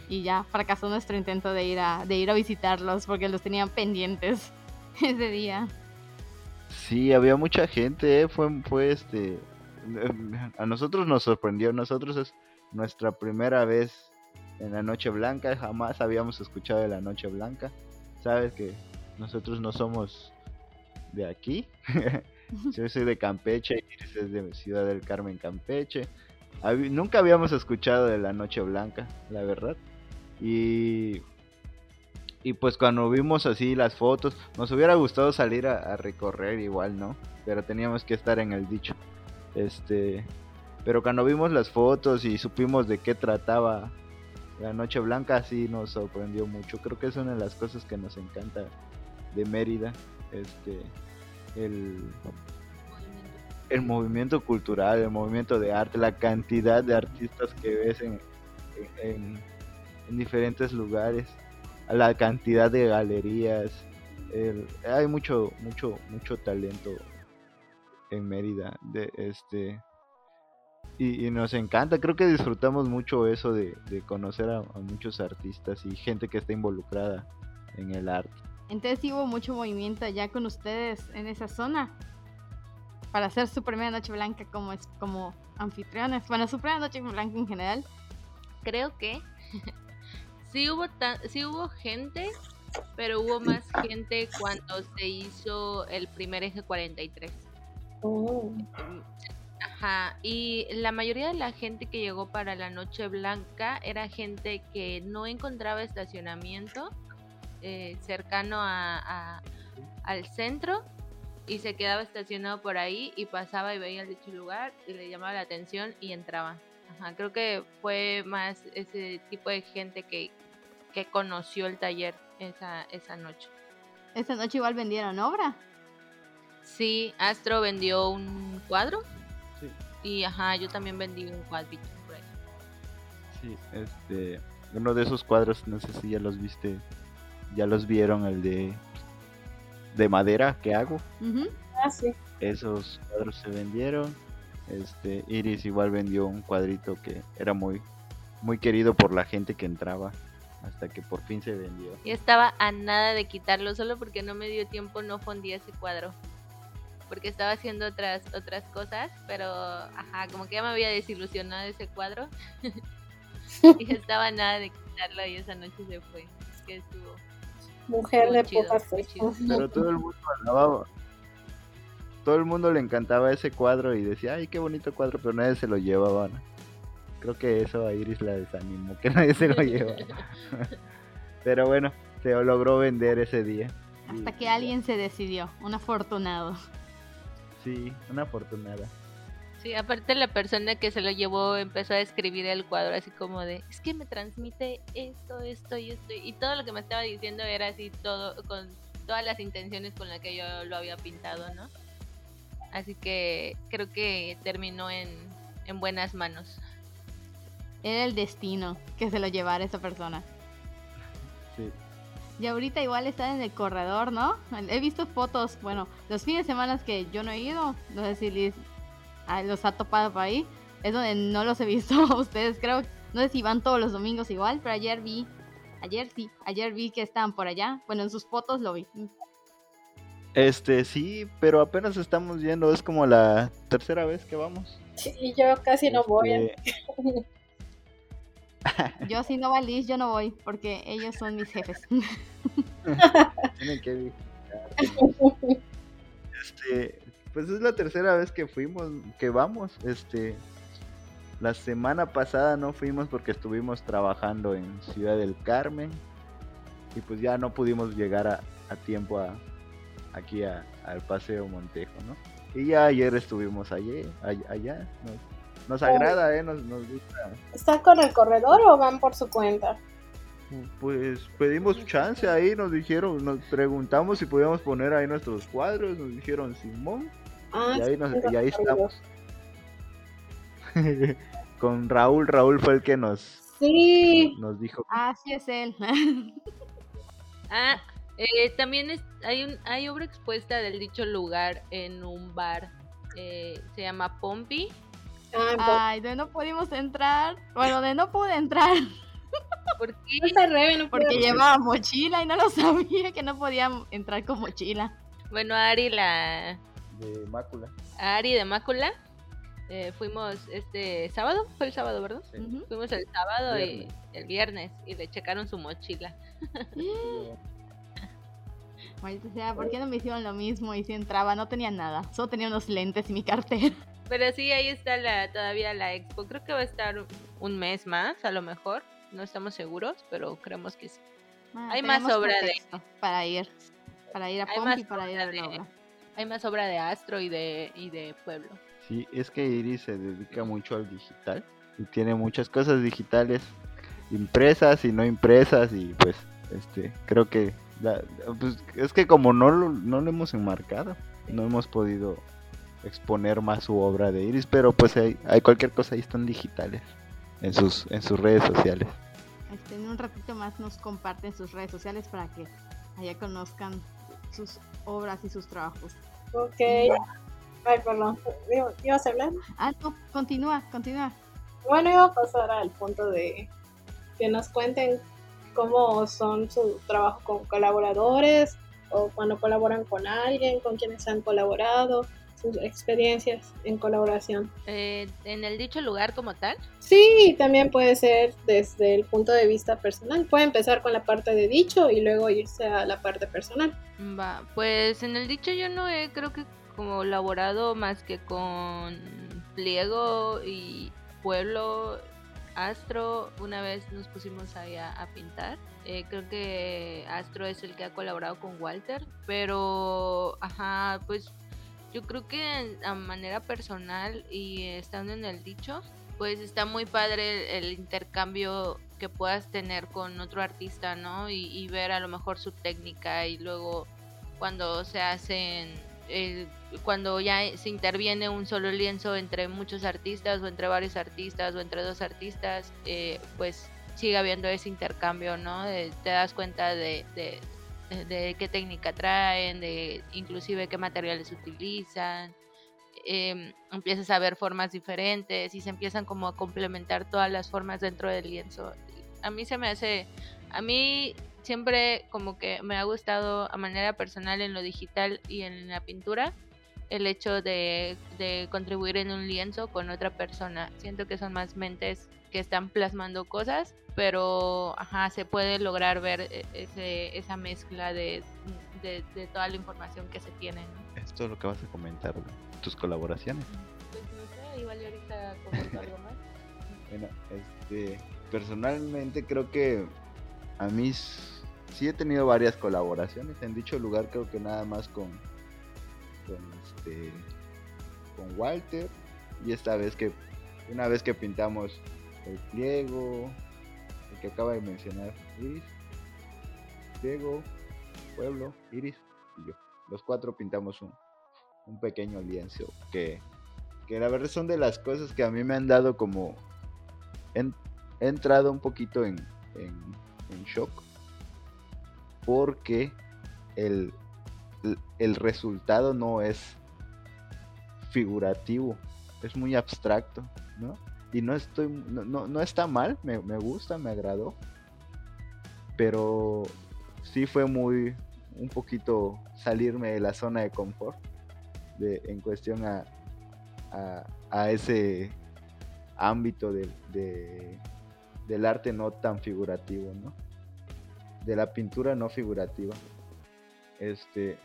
y ya fracasó nuestro intento de ir a, de ir a visitarlos porque los tenían pendientes ese día. Sí, había mucha gente, ¿eh? fue, fue este... A nosotros nos sorprendió, nosotros es nuestra primera vez en la Noche Blanca, jamás habíamos escuchado de la Noche Blanca. Sabes que nosotros no somos de aquí. Yo soy de Campeche, Iris es de Ciudad del Carmen, Campeche. nunca habíamos escuchado de la Noche Blanca, la verdad. Y, y pues cuando vimos así las fotos, nos hubiera gustado salir a, recorrer igual, ¿no? Pero teníamos que estar en el dicho. Este, pero cuando vimos las fotos y supimos de qué trataba la Noche Blanca, sí nos sorprendió mucho. Creo que es una de las cosas que nos encanta de Mérida. Este, el, el movimiento cultural, el movimiento de arte, la cantidad de artistas que ves en, en, diferentes lugares, la cantidad de galerías, hay mucho, mucho, mucho talento en Mérida, de este y, nos encanta, creo que disfrutamos mucho eso de, conocer a, muchos artistas y gente que está involucrada en el arte. Entonces hubo mucho movimiento allá con ustedes en esa zona para hacer su primera noche blanca como es como anfitriones. Bueno, su primera noche blanca en general. Creo que sí hubo sí hubo gente, pero hubo más gente cuando se hizo el primer eje 43. Oh. Ajá, y la mayoría de la gente que llegó para la Noche Blanca era gente que no encontraba estacionamiento eh, cercano a, al centro y se quedaba estacionado por ahí y pasaba y veía el dicho lugar y le llamaba la atención y entraba. Ajá, creo que fue más ese tipo de gente que, que conoció el taller esa, esa noche. ¿Esa noche igual vendieron obra? Sí, Astro vendió un cuadro. Sí. Y ajá, yo también vendí un cuadrito por ahí. Sí, este, uno de esos cuadros, no sé si ya los viste, ya los vieron, el de de madera que hago. Ah, sí. Esos cuadros se vendieron. Este, Iris igual vendió un cuadrito que era muy muy querido por la gente que entraba hasta que por fin se vendió. Y estaba a nada de quitarlo solo porque no me dio tiempo, no fundí ese cuadro. Porque estaba haciendo otras otras cosas, pero ajá, como que ya me había desilusionado ese cuadro. y estaba nada de quitarlo y esa noche se fue. Es que estuvo Mujer de pocas Pero todo el mundo alababa. Todo el mundo le encantaba ese cuadro y decía, ay, qué bonito cuadro, pero nadie se lo llevaba. Creo que eso a Iris la desanimó, que nadie se lo llevaba. pero bueno, se logró vender ese día. Hasta que alguien se decidió, un afortunado. Sí, una afortunada. Sí, aparte la persona que se lo llevó empezó a escribir el cuadro así como de, es que me transmite esto, esto y esto. Y todo lo que me estaba diciendo era así todo, con todas las intenciones con las que yo lo había pintado, ¿no? Así que creo que terminó en, en buenas manos. Era el destino que se lo llevara esa persona. Sí. Y ahorita igual está en el corredor, ¿no? He visto fotos, bueno, los fines de semana que yo no he ido, no sé si Liz Ah, los ha topado por ahí. Es donde no los he visto a ustedes, creo. No sé si van todos los domingos igual, pero ayer vi, ayer sí, ayer vi que estaban por allá. Bueno, en sus fotos lo vi. Este, sí, pero apenas estamos yendo, es como la tercera vez que vamos. Y yo casi no voy. Yo si no va yo no voy, porque ellos son mis jefes. Tienen que Este, pues es la tercera vez que fuimos, que vamos. Este, la semana pasada no fuimos porque estuvimos trabajando en Ciudad del Carmen y pues ya no pudimos llegar a, tiempo a, aquí al Paseo Montejo, ¿no? Y ya ayer estuvimos allí, allá. Nos, agrada, ¿eh? Nos, nos gusta. ¿Están con el corredor o van por su cuenta? Pues pedimos chance ahí, nos dijeron, nos preguntamos si podíamos poner ahí nuestros cuadros, nos dijeron Simón. Ah, y ahí, estamos. Con Raúl, Raúl fue el que nos, sí. nos dijo. Así es él. ah, eh, también es, hay, un, hay obra expuesta del dicho lugar en un bar. Eh, se llama Pompi. Ay, de no pudimos entrar. Bueno, de no pude entrar. ¿Por qué? No se rebe, no Porque llevaba mochila y no lo sabía que no podía entrar con mochila. Bueno, Ari, la De mácula. Ari de Mácula, eh, fuimos este sábado, fue el sábado, ¿verdad? Sí. Fuimos el sábado y el viernes y le checaron su mochila. Maldita sea, ¿por qué no me hicieron lo mismo? Y si entraba, no tenía nada. Solo tenía unos lentes y mi cartera. Pero sí, ahí está la, todavía la expo. Creo que va a estar un mes más, a lo mejor. No estamos seguros, pero creemos que sí. Ah, Hay más obra de- Para ir. Para ir a más y para ir a obra la obra. Hay más obra de Astro y de, y de Pueblo. Sí, es que Iris se dedica mucho al digital y tiene muchas cosas digitales impresas y no impresas y pues este creo que la- pues, es que como no lo, no lo hemos enmarcado no hemos podido exponer más su obra de Iris pero pues hay, hay cualquier cosa ahí están digitales en sus en sus redes sociales Este, en un ratito más nos comparten sus redes sociales para que allá conozcan sus obras y sus trabajos. Ok. Ay, perdón. ¿Ibas a hablar? Ah, no, continúa, continúa. Bueno, iba a pasar al punto de que nos cuenten cómo son su trabajo con colaboradores o cuando colaboran con alguien, con quienes han colaborado, sus experiencias en colaboración. Eh, en el dicho lugar como tal, Sí, también puede ser desde el punto de vista personal. Puede empezar con la parte de dicho y luego irse a la parte personal. va, pues en el dicho yo no he creo que como laborado más que con Pliego y Pueblo, Astro, una vez nos pusimos ahí a, pintar. Eh, creo que Astro es el que ha colaborado con Walter, pero, ajá, pues yo creo que a manera personal y estando en el dicho, pues está muy padre el, el intercambio que puedas tener con otro artista, ¿no? Y, y ver a lo mejor su técnica y luego cuando se hacen, eh, cuando ya se interviene un solo lienzo entre muchos artistas o entre varios artistas o entre dos artistas, eh, pues sigue habiendo ese intercambio, ¿no? De- te das cuenta de, qué técnica traen, de inclusive qué materiales utilizan. em, empiezas a ver formas diferentes y se empiezan como a complementar todas las formas dentro del lienzo. A mí se me hace, a mí siempre como que me ha gustado a manera personal en lo digital y en la pintura el hecho de, de contribuir en un lienzo con otra persona. Siento que son más mentes que están plasmando cosas, pero ajá, se puede lograr ver e- ese, esa mezcla de, de, de toda la información que se tiene. ¿no? esto es lo que vas a comentar tus colaboraciones Pues no sé, igual ahorita comento algo más. Bueno, este, personalmente creo que a mí s- sí he tenido varias colaboraciones. En dicho lugar creo que nada más con, con este, con Walter. Y esta vez que, una vez que pintamos el pliego, el que acaba de mencionar Iris, pliego, pueblo, Iris y yo. Los cuatro pintamos un, un pequeño lienzo que, que la verdad son de las cosas que a mí me han dado como he entrado un poquito en- en shock porque el, el- resultado no es figurativo, es muy abstracto, ¿no? Y no estoy, no, no- no está mal, me, me gusta, me agradó, pero sí fue muy, un poquito salirme de la zona de confort en cuestión a, a, a ese ámbito de- del arte no tan figurativo, ¿no? De la pintura no figurativa. Este,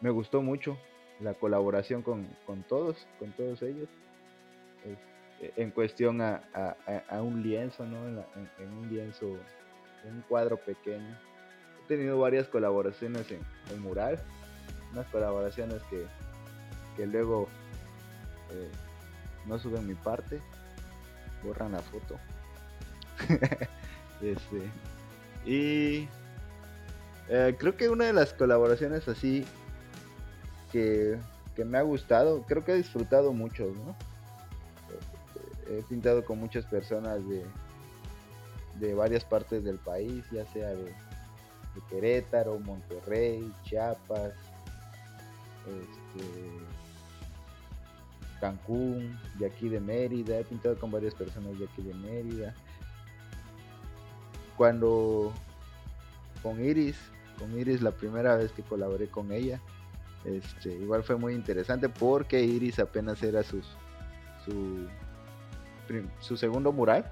me gustó mucho la colaboración con, con todos, con todos ellos. Es- en cuestión a, a- a- un lienzo, ¿no? En, la- en un lienzo, en un cuadro pequeño. He tenido varias colaboraciones en, en mural, unas colaboraciones que, que luego eh, no suben mi parte, borran la foto. este, y eh, creo que una de las colaboraciones así que, que me ha gustado, creo que he disfrutado mucho, ¿no? He pintado con muchas personas de, de varias partes del país, ya sea de, de Querétaro, Monterrey, Chiapas, este, Cancún, de aquí de Mérida, he pintado con varias personas de aquí de Mérida. Cuando con Iris, con Iris la primera vez que colaboré con ella, este, igual fue muy interesante porque Iris apenas era sus, su, su segundo mural,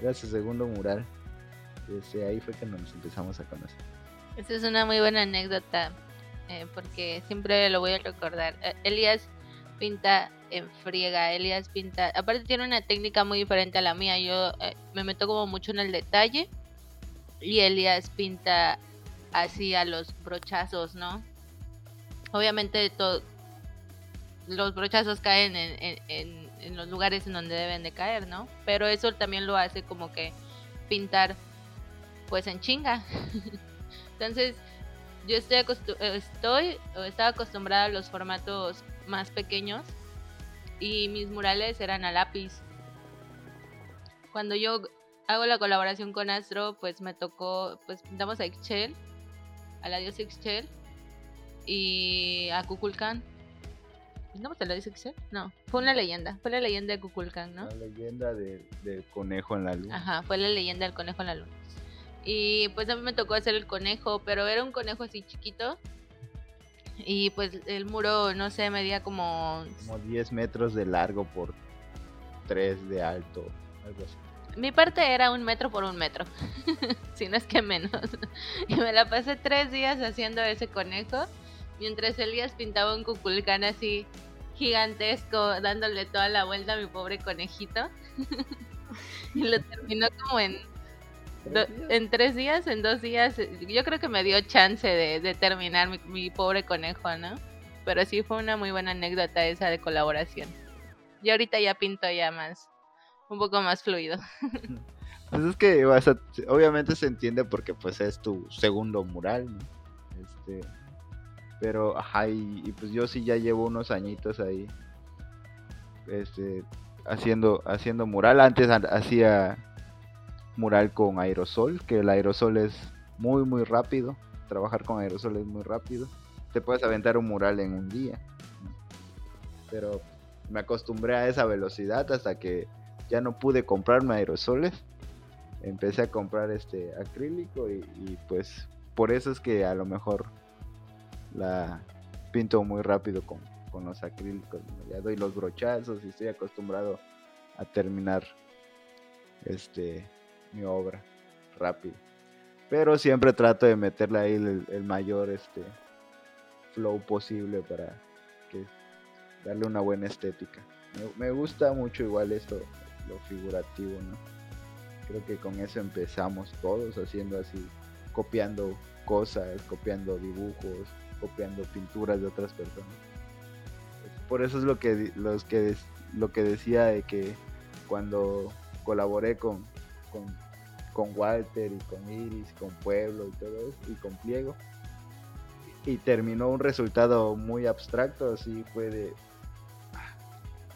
era su segundo mural. Desde ahí fue que nos empezamos a conocer. Esa es una muy buena anécdota, eh, porque siempre lo voy a recordar. Eh, Elías pinta en friega, Elías pinta, aparte tiene una técnica muy diferente a la mía, yo eh, me meto como mucho en el detalle y Elías pinta así a los brochazos, ¿no? Obviamente los brochazos caen en, en, los lugares en donde deben de caer, ¿no? Pero eso también lo hace como que pintar pues en chinga. Entonces, yo estoy, estoy estaba acostumbrada a los formatos más pequeños y mis murales eran a lápiz. Cuando yo hago la colaboración con Astro, pues me tocó, pues pintamos a Excel, a la diosa Excel y a Kukulkan. ¿Pintamos a la diosa Excel? No, fue una leyenda, fue la leyenda de Kukulkan, ¿no? La leyenda del conejo en la luna. Ajá, fue la leyenda del conejo en la luna. Y pues a mí me tocó hacer el conejo, pero era un conejo así chiquito y pues el muro, no sé, medía como... Como 10 metros de largo por 3 de alto, algo así. Mi parte era un metro por un metro, si no es que menos. Y me la pasé tres días haciendo ese conejo, mientras Elías pintaba un cuculcán así gigantesco, dándole toda la vuelta a mi pobre conejito. y lo terminó como en en tres días, en dos días, yo creo que me dio chance de, terminar mi, pobre conejo, ¿no? Pero sí fue una muy buena anécdota esa de colaboración. Y ahorita ya pinto ya más, un poco más fluido. Pues es que obviamente se entiende porque pues es tu segundo mural. Este, pero, ajá, y, pues yo sí ya llevo unos añitos ahí, este, haciendo, haciendo mural. Antes hacía mural con aerosol, que el aerosol es muy muy rápido, trabajar con aerosol es muy rápido. Te puedes aventar un mural en un día. Pero me acostumbré a esa velocidad hasta que ya no pude comprarme aerosoles. Empecé a comprar este acrílico y, pues por eso es que a lo mejor la pinto muy rápido con, con los acrílicos. Ya doy los brochazos y estoy acostumbrado a terminar este mi obra rápido. Pero siempre trato de meterle ahí el, mayor este flow posible para darle una buena estética. Me, gusta mucho igual esto, lo figurativo, ¿no? Creo que con eso empezamos todos haciendo así, copiando cosas, copiando dibujos, copiando pinturas de otras personas. Por eso es lo que, los que, lo que decía de que cuando colaboré con, con, Walter y con Iris, con Pueblo y todo eso, y con Pliego. Y terminó un resultado muy abstracto, así fue de... Ah,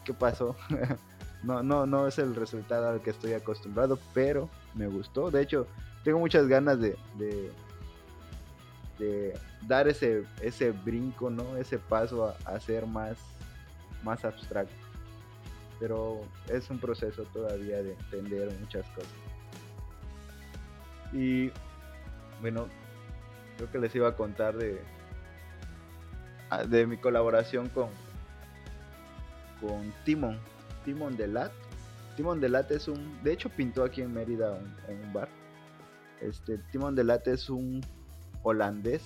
¿Qué pasó? no, no, no es el resultado al que estoy acostumbrado, pero me gustó. De hecho, tengo muchas ganas de, de, dar ese, ese brinco, ¿no? Ese paso a, a ser más, más abstracto pero es un proceso todavía de entender muchas cosas. Y bueno, creo que les iba a contar de, ah, de mi colaboración con, con Timon, Timon Delat. Timon Delat es un, de hecho pintó aquí en Mérida en un bar. Este, Timon Delat es un holandés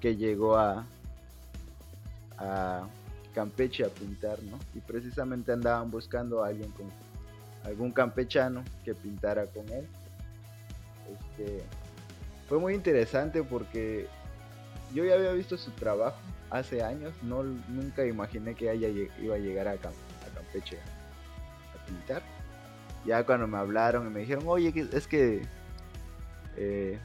que llegó a, a Campeche a pintar, ¿no? Y precisamente andaban buscando a alguien con algún campechano que pintara con él. Este, fue muy interesante porque yo ya había visto su trabajo hace años, no nunca imaginé que haya, iba a llegar a, Campeche a, pintar. Ya cuando me hablaron y me dijeron, oye, es que eh,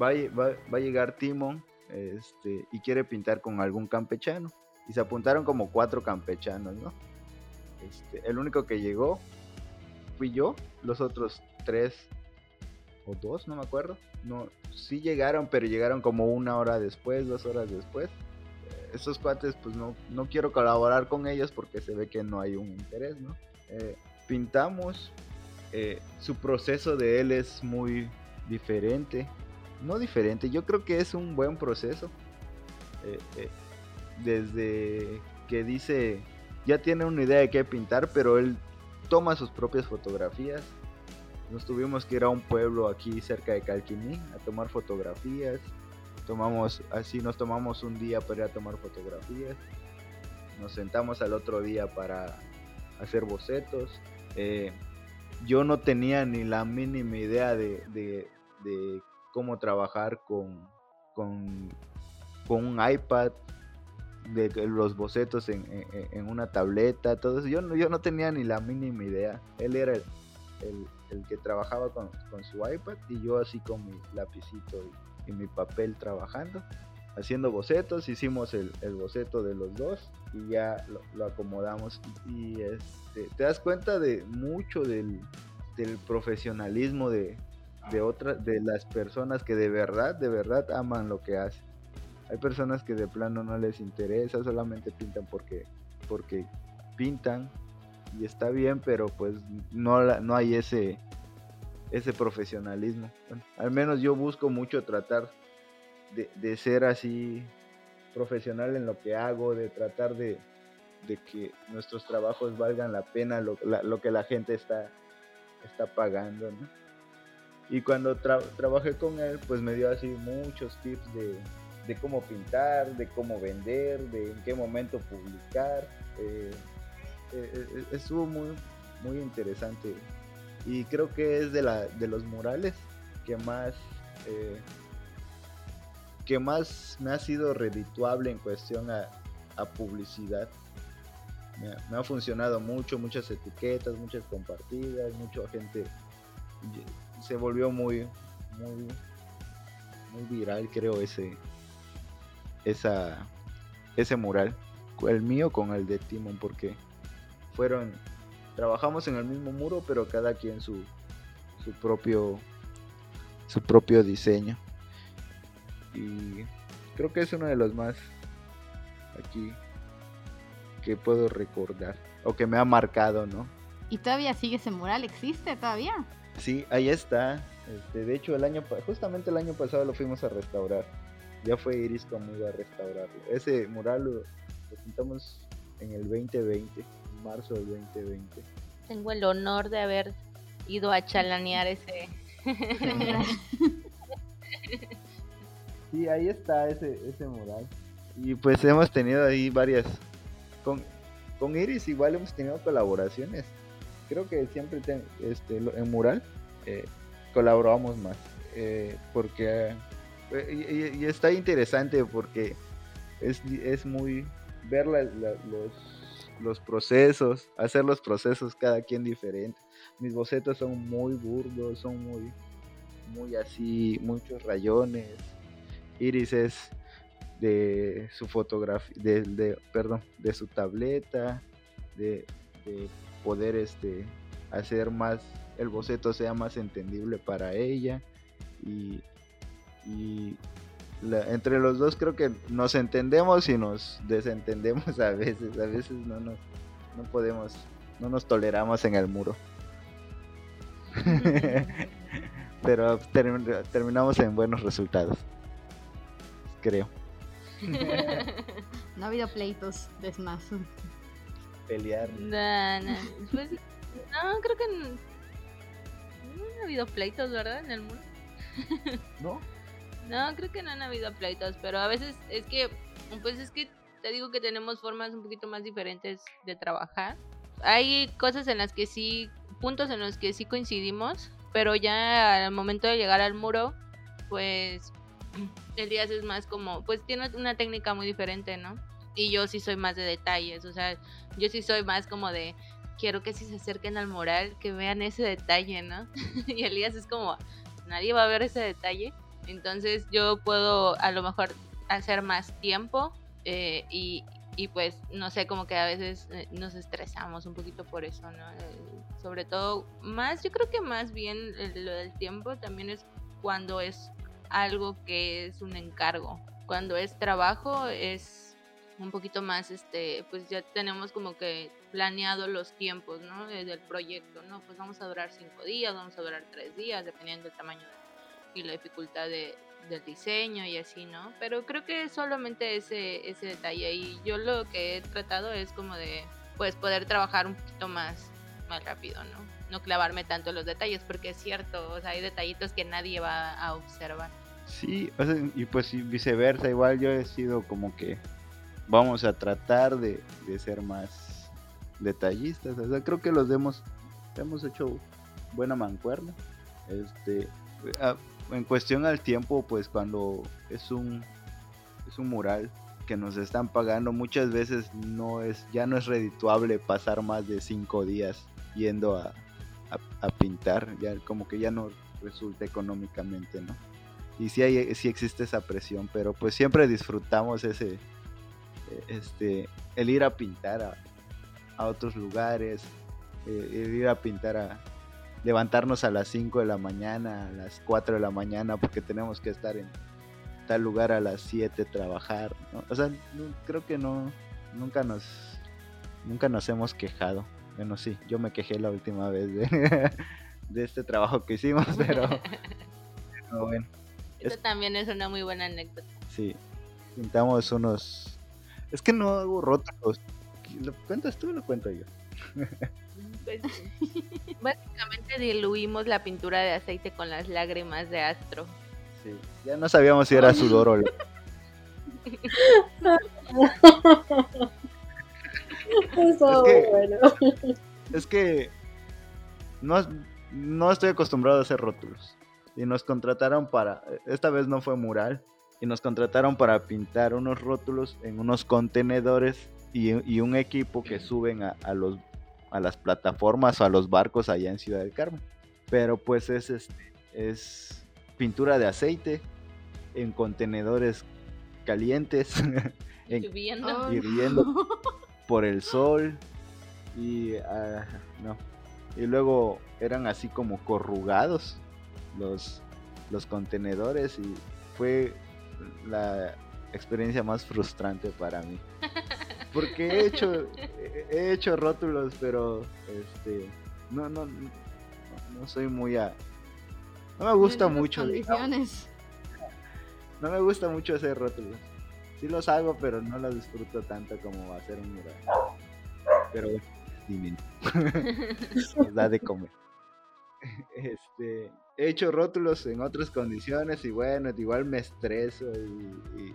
va, a llegar Timon este, y quiere pintar con algún campechano y se apuntaron como cuatro campechanos, ¿no? Este, el único que llegó fui yo, los otros tres o dos, no me acuerdo. No, sí llegaron, pero llegaron como una hora después, dos horas después. Estos cuates, pues no, no quiero colaborar con ellos porque se ve que no hay un interés, ¿no? Eh, pintamos eh, su proceso de él es muy diferente. No diferente, yo creo que es un buen proceso. Eh, desde que dice, ya tiene una idea de qué pintar, pero él toma sus propias fotografías. Nos tuvimos que ir a un pueblo aquí cerca de Calquiní a tomar fotografías. Tomamos, así nos tomamos un día para ir a tomar fotografías. Nos sentamos al otro día para hacer bocetos. Eh, yo no tenía ni la mínima idea de, de, cómo trabajar con, con, con, un iPad, de los bocetos en, en, una tableta, todo eso. Yo no, yo no tenía ni la mínima idea. Él era el, el, que trabajaba con, con, su iPad y yo así con mi lapicito y, y mi papel trabajando haciendo bocetos, hicimos el, boceto de los dos y ya lo, acomodamos y, este, te das cuenta de mucho del, profesionalismo de, de otras de las personas que de verdad, de verdad aman lo que hacen. Hay personas que de plano no les interesa, solamente pintan porque, porque pintan y está bien, pero pues no, no hay ese, ese profesionalismo. al menos yo busco mucho tratar de, ser así profesional en lo que hago, de tratar de, que nuestros trabajos valgan la pena, lo, que la gente está, está pagando, Y cuando trabajé con él, pues me dio así muchos tips de, cómo pintar, de cómo vender, de en qué momento publicar. Eh, eh, eh, estuvo muy, muy interesante. Y creo que es de, la, de los murales que más que más me ha sido redituable en cuestión a, publicidad. Me, ha funcionado mucho, muchas etiquetas, muchas compartidas, mucha gente se volvió muy, muy, muy viral, creo, ese, esa, ese mural. El mío con el de Timon, porque fueron, trabajamos en el mismo muro, pero cada quien su, su propio, su propio diseño y creo que es uno de los más aquí que puedo recordar o que me ha marcado, ¿no? ¿Y todavía sigue ese mural? ¿Existe todavía? Sí, ahí está. Este, de hecho, el año justamente el año pasado lo fuimos a restaurar. Ya fue Iris conmigo a restaurarlo. Ese mural lo, pintamos en el 2020, en marzo del 2020. Tengo el honor de haber ido a chalanear ese. Sí, ahí está ese, ese mural. Y pues hemos tenido ahí varias. Con, con Iris igual hemos tenido colaboraciones. Creo que siempre este, en mural eh, colaboramos más. Eh, porque. Eh, y, está interesante porque es, es muy. ver los, los procesos, hacer los procesos cada quien diferente. Mis bocetos son muy burdos, son muy, muy así, muchos rayones, Iris es de su fotografía, de, perdón, de su tableta, de, poder este, hacer más, el boceto sea más entendible para ella y, entre los dos creo que nos entendemos y nos desentendemos a veces, a veces no nos, no podemos, no nos toleramos en el muro. Pero terminamos en buenos resultados creo. no ha habido pleitos, es más. Pelear. No, no. Pues, no, creo que no, ha habido pleitos, ¿verdad? En el mundo. ¿No? No, creo que no han habido pleitos, pero a veces es que, pues es que te digo que tenemos formas un poquito más diferentes de trabajar. Hay cosas en las que sí, puntos en los que sí coincidimos, pero ya al momento de llegar al muro, pues el Díaz es más como, pues tiene una técnica muy diferente, ¿no? Y yo sí soy más de detalles, o sea, yo sí soy más como de, quiero que si se acerquen al moral, que vean ese detalle, ¿no? y Elías es como, nadie va a ver ese detalle. Entonces yo puedo a lo mejor hacer más tiempo eh, y, y, pues no sé, como que a veces eh, nos estresamos un poquito por eso, ¿no? Eh, sobre todo, más, yo creo que más bien lo del tiempo también es cuando es algo que es un encargo. Cuando es trabajo es un poquito más, este, pues ya tenemos como que planeado los tiempos, ¿no? Desde el proyecto, ¿no? Pues vamos a durar cinco días, vamos a durar tres días, dependiendo del tamaño y la dificultad de, del diseño y así, ¿no? Pero creo que solamente ese, ese detalle y yo lo que he tratado es como de, pues, poder trabajar un poquito más, más rápido, ¿no? No clavarme tanto en los detalles, porque es cierto, o sea, hay detallitos que nadie va a observar. Sí, y pues viceversa, igual yo he sido como que vamos a tratar de, ser más detallistas. O sea, creo que los hemos, hemos hecho buena mancuerna. Este, en cuestión al tiempo, pues cuando es un, es un mural que nos están pagando, muchas veces no es, ya no es redituable pasar más de cinco días yendo a, a, pintar, ya como que ya no resulta económicamente, ¿no? Y sí, hay, sí existe esa presión, pero pues siempre disfrutamos ese, este, el ir a pintar a, otros lugares, eh, el ir a pintar a levantarnos a las 5 de la mañana, a las 4 de la mañana, porque tenemos que estar en tal lugar a las 7 trabajar. O sea, creo que no, nunca nos, nunca nos hemos quejado. Bueno, sí, yo me quejé la última vez de, de este trabajo que hicimos, pero, bueno. Eso también es una muy buena anécdota. Sí, pintamos unos es que no hago rótulos. ¿Lo cuentas tú o lo cuento yo? Pues, básicamente diluimos la pintura de aceite con las lágrimas de Astro. Sí, ya no sabíamos si era sudor o... Eso es que, bueno. Es que no, no estoy acostumbrado a hacer rótulos. Y nos contrataron para. Esta vez no fue mural, y nos contrataron para pintar unos rótulos en unos contenedores y, un equipo que suben a, los, a las plataformas o a los barcos allá en Ciudad del Carmen. Pero pues es, este, es pintura de aceite en contenedores calientes, hirviendo, por el sol y ah, no. Y luego eran así como corrugados los, los contenedores y fue la experiencia más frustrante para mí. Porque he hecho, he hecho rótulos, pero este no, no, no, soy muy a. No me gusta mucho. No me gusta mucho hacer rótulos. Sí los hago, pero no los disfruto tanto como hacer un mural. Pero dime. Nos da de comer. Este, he hecho rótulos en otras condiciones y bueno, igual me estreso y, y,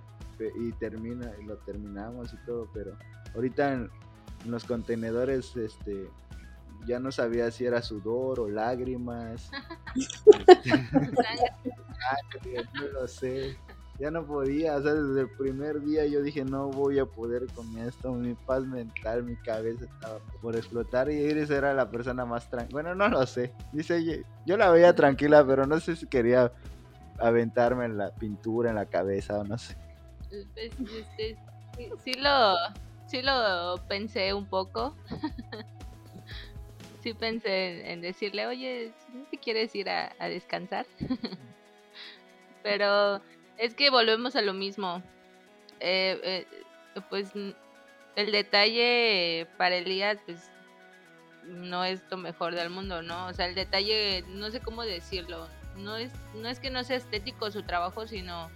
termina, y lo terminamos y todo, pero ahorita en, los contenedores, este, ya no sabía si era sudor o lágrimas. no lo sé ya no podía, o sea, desde el primer día yo dije no voy a poder con esto, mi paz mental, mi cabeza estaba por explotar y Iris era la persona más tranquila, bueno, no lo sé, dice, yo la veía tranquila, pero no sé si quería aventarme en la pintura, en la cabeza o no sé. Este, sí, lo, lo pensé un poco. sí pensé en, decirle, oye, si quieres ir a descansar. pero es que volvemos a lo mismo. Eh, eh, pues el detalle para Elías, pues no es lo mejor del mundo, ¿no? O sea, el detalle, no sé cómo decirlo, no es, no es que no sea estético su trabajo, sino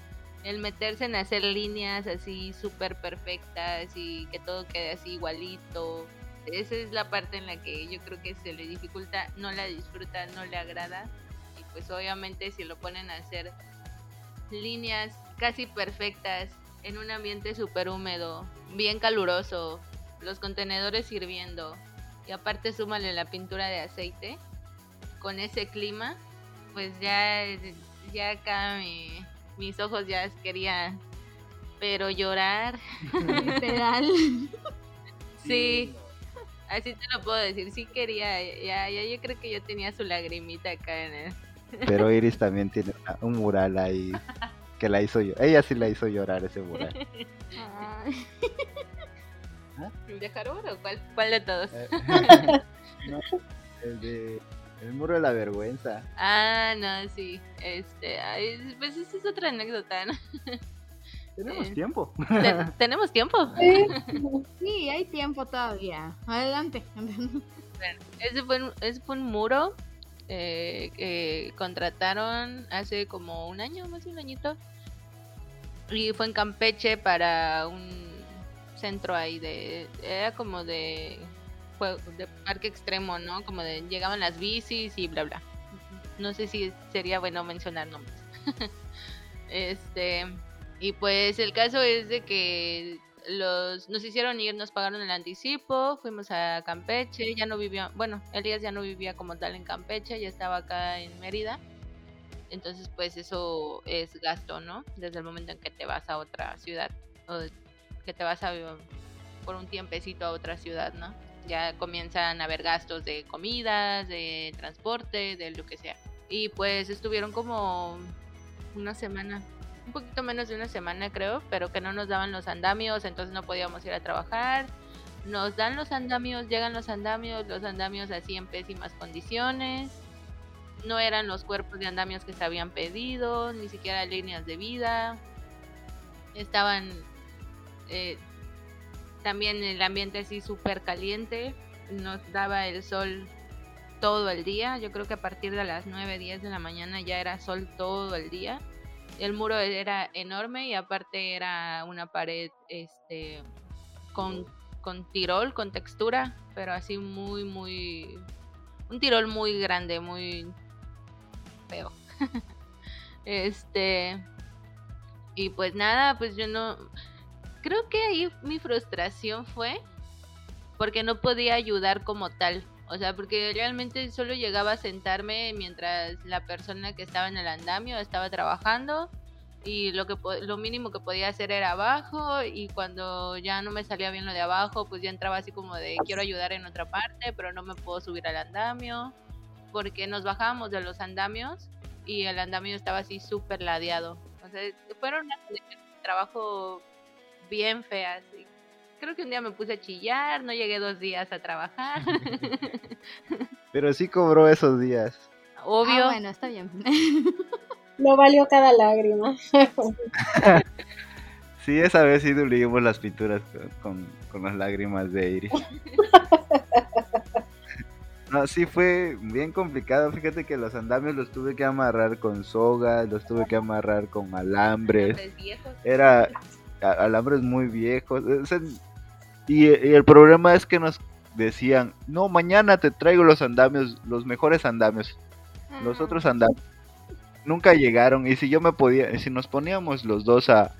el meterse en hacer líneas así súper perfectas y que todo quede así igualito. Esa es la parte en la que yo creo que se le dificulta, no la disfruta, no le agrada. Y pues obviamente si lo ponen a hacer líneas casi perfectas en un ambiente súper húmedo, bien caluroso, los contenedores hirviendo y aparte súmale la pintura de aceite con ese clima, pues ya, ya acá mis ojos ya querían, pero llorar. Literal. sí, así te lo puedo decir, sí quería, ya, ya yo creo que yo tenía su lagrimita acá en el pero Iris también tiene un mural ahí que la hizo yo. Ella sí la hizo llorar ese mural. ¿Ah? ¿De o cuál, cuál de todos? Eh, el de el muro de la vergüenza. Ah, no, sí. Este, pues esa es otra anécdota, ¿no? Tenemos Eh, tiempo. Te- ¿Tenemos tiempo? Sí. Sí, hay tiempo todavía. Adelante. Ese fue, un- ese fue un muro eh, que contrataron hace como un año, más de un añito. Y fue en Campeche para un centro ahí de... Era como de, jue- de parque extremo, ¿no? Como de llegaban las bicis y bla, bla. No sé si sería bueno mencionar nombres. este... Y pues el caso es de que los nos hicieron ir, nos pagaron el anticipo, fuimos a Campeche, ya no vivía, bueno, Elías ya no vivía como tal en Campeche, ya estaba acá en Mérida. Entonces, pues eso es gasto, ¿no? Desde el momento en que te vas a otra ciudad o que te vas a por un tiempecito a otra ciudad, ¿no? Ya comienzan a haber gastos de comidas, de transporte, de lo que sea. Y pues estuvieron como una semana, un poquito menos de una semana creo, pero que no nos daban los andamios, entonces no podíamos ir a trabajar. Nos dan los andamios, llegan los andamios, los andamios así en pésimas condiciones. No eran los cuerpos de andamios que se habían pedido, ni siquiera líneas de vida. Estaban eh, también el ambiente así súper caliente. Nos daba el sol todo el día. Yo creo que a partir de las 9, 10 de la mañana ya era sol todo el día. El muro era enorme y aparte era una pared este con, con tirol, con textura, pero así muy, muy... Un tirol muy grande, muy feo. este... Y pues nada, pues yo no... Creo que ahí mi frustración fue porque no podía ayudar como tal. O sea, porque realmente solo llegaba a sentarme mientras la persona que estaba en el andamio estaba trabajando y lo que lo mínimo que podía hacer era abajo y cuando ya no me salía bien lo de abajo, pues ya entraba así como de quiero ayudar en otra parte, pero no me puedo subir al andamio porque nos bajábamos de los andamios y el andamio estaba así súper ladeado. O sea, fueron unas trabajo bien feas. y creo que un día me puse a chillar, no llegué dos días a trabajar. Pero sí cobró esos días. Obvio. Ah, bueno, está bien. No valió cada lágrima. Sí, esa vez sí diluimos las pinturas con, con las lágrimas de Iris. No, sí fue bien complicado. Fíjate que los andamios los tuve que amarrar con sogas, los tuve que amarrar con alambres. Viejos. Era alambres muy viejos. y, y el problema es que nos decían, no, mañana te traigo los andamios, los mejores andamios. Los otros andamios nunca llegaron. Y si yo me podía, si nos poníamos los dos a,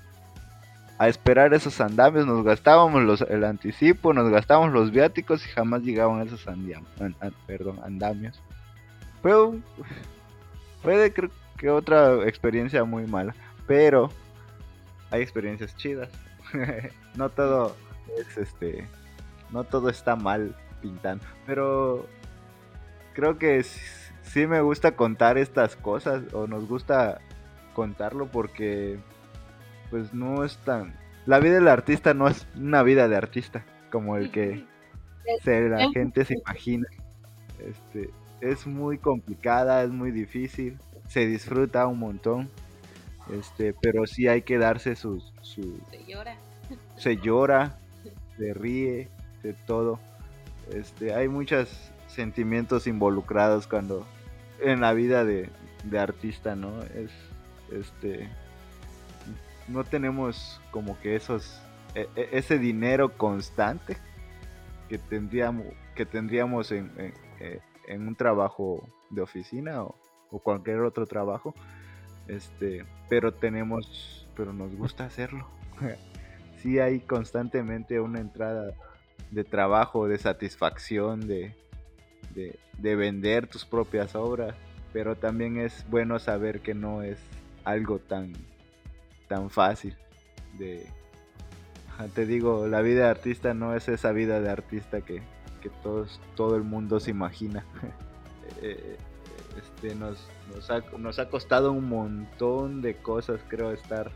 a esperar esos andamios, nos gastábamos los, el anticipo, nos gastábamos los viáticos y jamás llegaban esos andiam- an- an- perdón, andamios. Fue, fue de creo que otra experiencia muy mala. Pero hay experiencias chidas. no todo es este. No todo está mal pintando. Pero creo que sí me gusta contar estas cosas. O nos gusta contarlo porque. Pues no es tan. La vida del artista no es una vida de artista. Como el que se, la gente se imagina. Este, es muy complicada, es muy difícil. Se disfruta un montón. Este, pero sí hay que darse sus, su, Se llora. se llora, se ríe, de todo. Este, hay muchos sentimientos involucrados cuando en la vida de, de artista, ¿no? Es este no tenemos como que esos e- e- ese dinero constante que tendríamos que tendríamos en, en- eh, en un trabajo de oficina o, o cualquier otro trabajo este pero tenemos pero nos gusta hacerlo. Sí hay constantemente una entrada de trabajo de satisfacción de, de, de vender tus propias obras pero también es bueno saber que no es algo tan tan fácil Ajá, te digo la vida de artista no es esa vida de artista que, que todos todo el mundo se imagina. Eh, este nos, nos, ha, nos ha costado un montón de cosas creo estar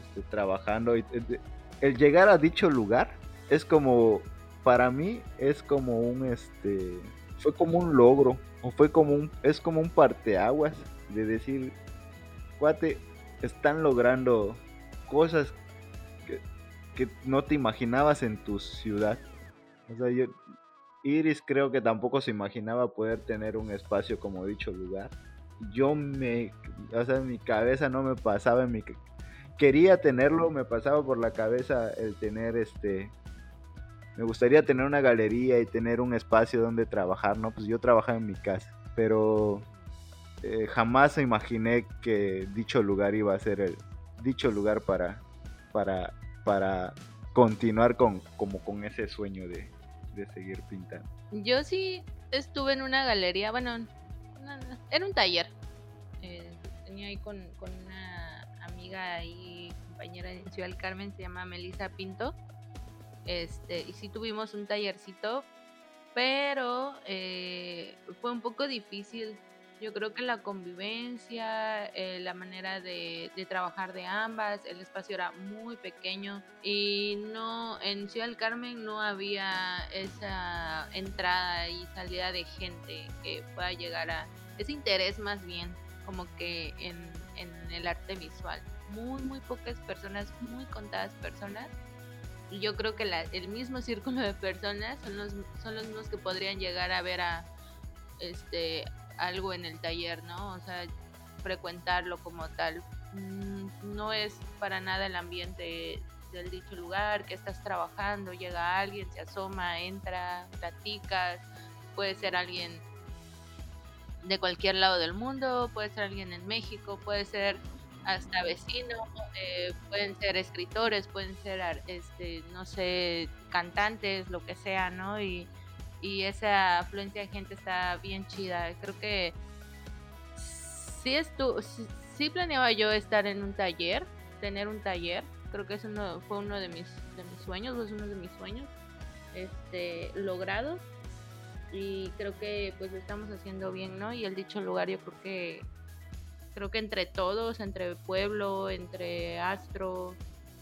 este, trabajando eh, el llegar a dicho lugar es como para mí es como un este fue como un logro o fue como un es como un parteaguas de decir cuate están logrando cosas que, que no te imaginabas en tu ciudad. O sea, yo, Iris creo que tampoco se imaginaba poder tener un espacio como dicho lugar. Yo me, o sea, en mi cabeza no me pasaba en mi quería tenerlo, me pasaba por la cabeza el tener este me gustaría tener una galería y tener un espacio donde trabajar, ¿no? Pues yo trabajaba en mi casa, pero eh, jamás imaginé que dicho lugar iba a ser el dicho lugar para para para continuar con como con ese sueño de, de seguir pintando. Yo sí estuve en una galería, bueno, era un taller. Eh, tenía ahí con, una amiga y compañera de Ciudad Carmen, se llama Melissa Pinto. Este, y sí tuvimos un tallercito, pero eh, fue un poco difícil yo creo que la convivencia, eh, la manera de, trabajar de ambas, el espacio era muy pequeño y no en Ciudad del Carmen no había esa entrada y salida de gente que pueda llegar a ese interés más bien como que en, el arte visual. Muy, muy pocas personas, muy contadas personas y yo creo que el mismo círculo de personas son los, son los mismos que podrían llegar a ver a este algo en el taller, ¿no? O sea, frecuentarlo como tal. Mm, no es para nada el ambiente del dicho lugar, que estás trabajando, llega alguien, se asoma, entra, platicas, puede ser alguien de cualquier lado del mundo, puede ser alguien en México, puede ser hasta vecino, eh, pueden ser escritores, pueden ser, este, no sé, cantantes, lo que sea, ¿no? Y, y esa afluencia de gente está bien chida. Creo que sí, estu sí, planeaba yo estar en un taller, tener un taller. Creo que eso fue uno de mis, de mis sueños, es uno de mis sueños este, logrados. Y creo que pues lo estamos haciendo bien, ¿no? Y el dicho lugar yo creo que creo que entre todos, entre pueblo, entre Astro,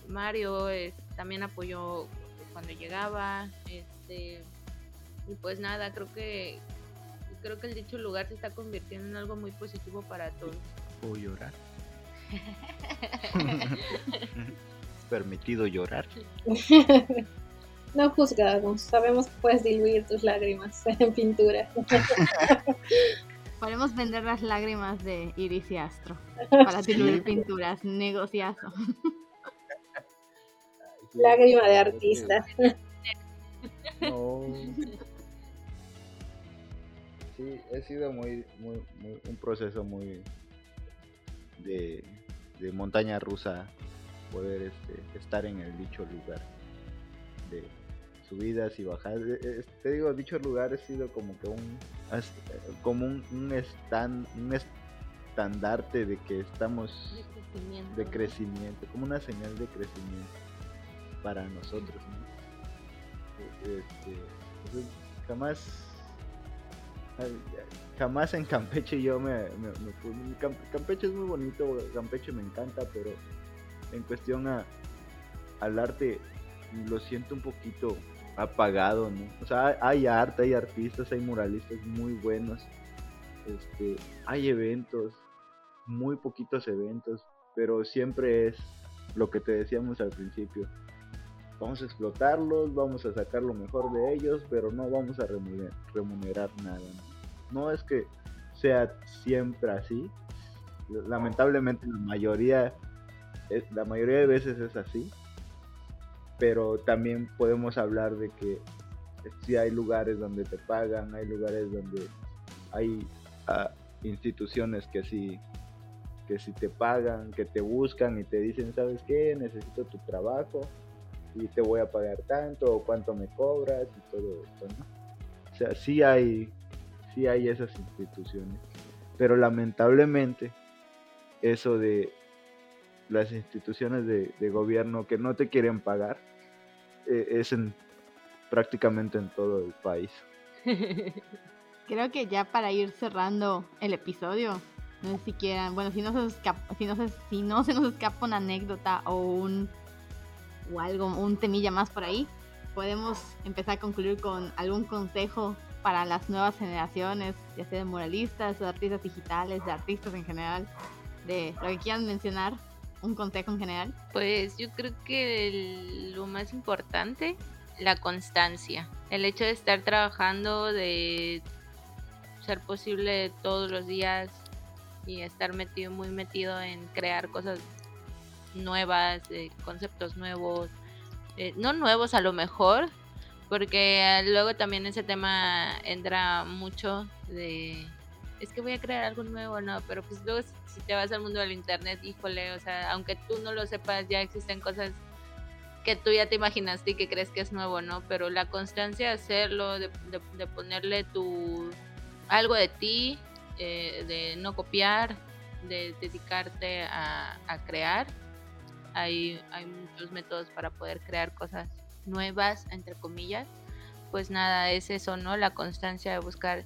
Mario también apoyó cuando llegaba, este y pues nada, creo que creo que el dicho lugar se está convirtiendo en algo muy positivo para todos. ¿Puedo llorar? permitido llorar? no juzgamos, sabemos que puedes diluir tus lágrimas en pintura. Podemos vender las lágrimas de Iris y Astro para diluir pinturas, negociazo. Lágrima de artista. No sí, ha sido muy, muy, un proceso muy de, montaña rusa poder este, estar en el dicho lugar de subidas y bajadas. Eh, eh, te digo, dicho lugar ha sido como que un como un, un, stand, un estandarte de que estamos de crecimiento, como una señal de crecimiento para nosotros. E, este, jamás jamás en Campeche yo me, Campeche es muy bonito, Campeche me encanta, pero en cuestión a, al arte lo siento un poquito apagado, ¿no? O sea, hay arte, hay artistas, hay muralistas muy buenos, este, hay eventos, muy poquitos eventos, pero siempre es lo que te decíamos al principio. Vamos a explotarlos, vamos a sacar lo mejor de ellos, pero no vamos a remunerar, nada. ¿no? es que sea siempre así. Lamentablemente la mayoría, la mayoría de veces es así. Pero también podemos hablar de que sí hay lugares donde te pagan, hay lugares donde hay ah, instituciones que sí que si te pagan, que te buscan y te dicen, ¿sabes qué? Necesito tu trabajo y te voy a pagar tanto o cuánto me cobras y todo esto, ¿no? O sea, sí hay, sí hay esas instituciones, pero lamentablemente eso de las instituciones de, gobierno que no te quieren pagar eh, es en, prácticamente en todo el país. Creo que ya para ir cerrando el episodio, no sé si bueno, si no se, si no se, si no se nos escapa una anécdota o un o algo, un temilla más por ahí, podemos empezar a concluir con algún consejo para las nuevas generaciones, ya sea de muralistas de artistas digitales, de artistas en general, de lo que quieran mencionar, un consejo en general. Pues yo creo que lo más importante, la constancia. El hecho de estar trabajando, de ser posible todos los días y estar metido, muy metido en crear cosas nuevas, conceptos nuevos, eh, no nuevos a lo mejor, porque luego también ese tema entra mucho de es que voy a crear algo nuevo, no, pero pues luego si te vas al mundo del internet, híjole, o sea, aunque tú no lo sepas, ya existen cosas que tú ya te imaginaste y que crees que es nuevo, ¿no? Pero la constancia de hacerlo, de, de, ponerle tu algo de ti, eh, de no copiar, de dedicarte a, a crear, hay, hay muchos métodos para poder crear cosas nuevas, entre comillas. Pues nada, es eso, ¿no? La constancia de buscar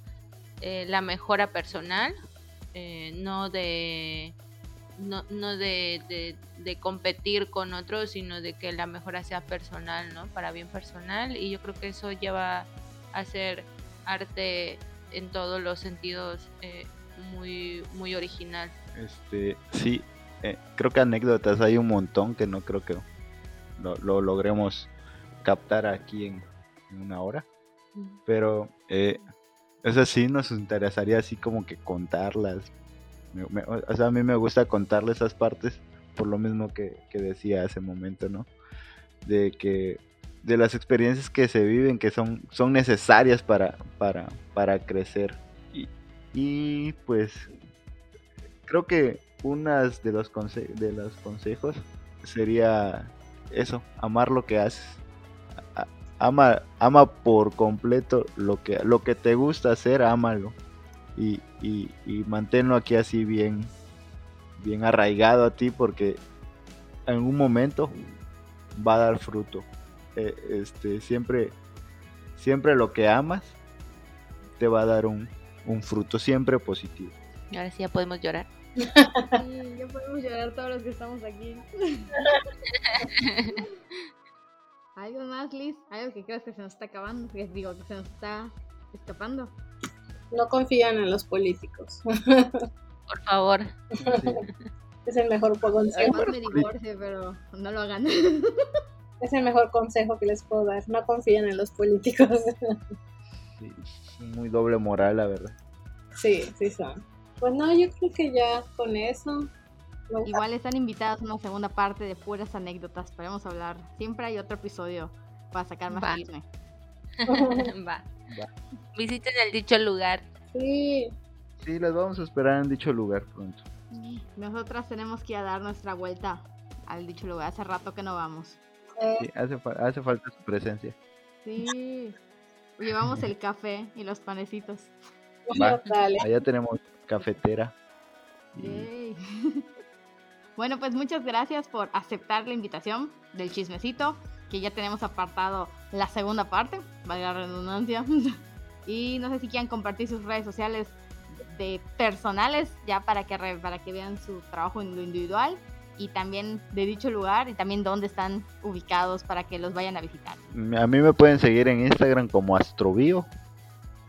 eh, la mejora personal, eh, no de no, no de, de, competir con otros, sino de que la mejora sea personal, ¿no? Para bien personal. Y yo creo que eso lleva a hacer arte en todos los sentidos eh, muy, muy original. Este, sí, creo que anécdotas hay un montón que no creo que lo, logremos captar aquí en, una hora. Pero eh, eso sí nos interesaría así como que contarlas. o sea, a mí me gusta contarle esas partes por lo mismo que, decía hace momento, ¿no? De que de las experiencias que se viven que son, son necesarias para, para, para crecer. Y, y pues creo que unas de los, consejos sería eso, amar lo que haces ama, ama por completo lo que, lo que te gusta hacer, ámalo. Y, y, manténlo aquí así bien, bien arraigado a ti porque en un momento va a dar fruto. Eh, este, siempre, siempre lo que amas te va a dar un, un fruto, siempre positivo. Ahora sí ya podemos llorar. Sí, ya podemos llorar todos los que estamos aquí. ¿Algo más, Liz? ¿Algo que creas que se nos está acabando? Que digo, que se nos está escapando. No confían en los políticos. Por favor. Es el mejor consejo. me divorcie, pero no lo hagan. Es el mejor consejo que les puedo dar. No confíen en los políticos. Sí, muy doble moral, la verdad. Sí, sí son. Pues no, yo creo que ya con eso Igual están invitados a una segunda parte de puras anécdotas. Podemos hablar. Siempre hay otro episodio para sacar más chisme. Va. Visiten el dicho lugar. Sí. Sí, las vamos a esperar en dicho lugar pronto. Nosotras tenemos que ir a dar nuestra vuelta al dicho lugar. Hace rato que no vamos. Sí, hace, hace falta su presencia. Sí. Llevamos el café y los panecitos. Va. Allá tenemos cafetera. Bueno, pues muchas gracias por aceptar la invitación del chismecito, que ya tenemos apartado la segunda parte, valga la redundancia. y no sé si quieran compartir sus redes sociales de personales, ya para que, para que vean su trabajo en lo individual y también de dicho lugar y también dónde están ubicados para que los vayan a visitar. A mí me pueden seguir en Instagram como Astrobio,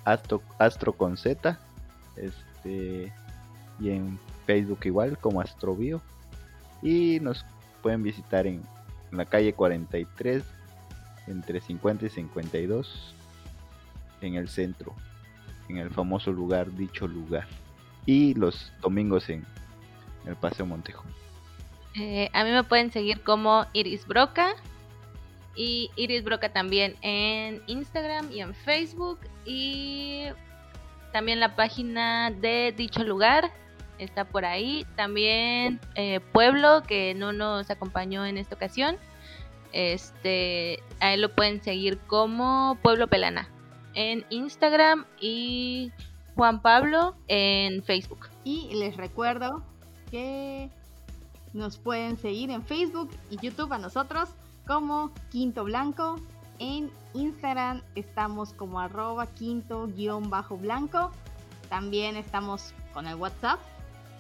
Astro, Astro con Z, este, y en Facebook igual como Astrobio. Y nos pueden visitar en, la calle 43, entre 50 y 52, en el centro, en el famoso lugar, dicho lugar. Y los domingos en el Paseo Montejo. Eh, a mí me pueden seguir como Iris Broca. Y Iris Broca también en Instagram y en Facebook. Y también la página de dicho lugar está por ahí. También eh, Pueblo, que no nos acompañó en esta ocasión. Este, a él lo pueden seguir como Pueblo Pelana en Instagram y Juan Pablo en Facebook. Y les recuerdo que nos pueden seguir en Facebook y YouTube a nosotros como Quinto Blanco. En Instagram estamos como arroba quinto guion bajo blanco. También estamos con el WhatsApp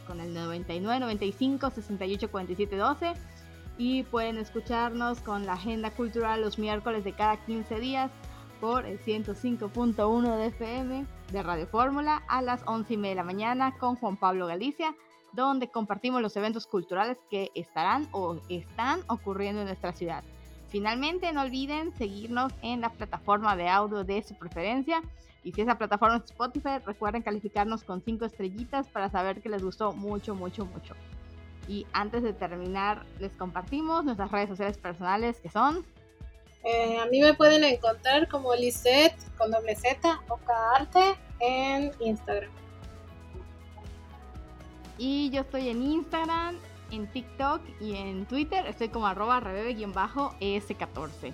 con el 99 95 68 47 12 y pueden escucharnos con la agenda cultural los miércoles de cada 15 días por el 105.1 de FM de Radio Fórmula a las 11 y media de la mañana con Juan Pablo Galicia. donde compartimos los eventos culturales que estarán o están ocurriendo en nuestra ciudad. Finalmente, no olviden seguirnos en la plataforma de audio de su preferencia. Y si esa plataforma es Spotify, recuerden calificarnos con 5 estrellitas para saber que les gustó mucho, mucho, mucho. Y antes de terminar, les compartimos nuestras redes sociales personales que son. Eh, a mí me pueden encontrar como Lisette con doble Z o Arte en Instagram. Y yo estoy en Instagram, en TikTok y en Twitter. Estoy como arroba rebebe-es14.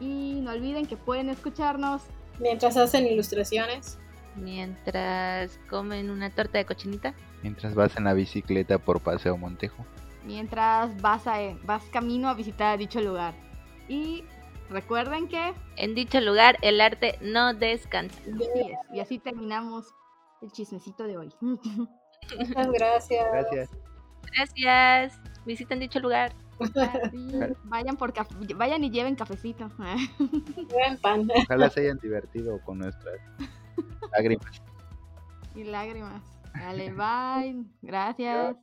Y no olviden que pueden escucharnos mientras hacen ilustraciones. Mientras comen una torta de cochinita. Mientras vas en la bicicleta por Paseo Montejo. Mientras vas, a, vas camino a visitar dicho lugar. Y recuerden que... En dicho lugar el arte no descansa. Y así terminamos el chismecito de hoy. Muchas gracias. Gracias. Gracias. Visiten dicho lugar. vayan por vayan y lleven cafecito. Lleven pan. Ojalá se hayan divertido con nuestras lágrimas. Y lágrimas. Dale, bye. Gracias.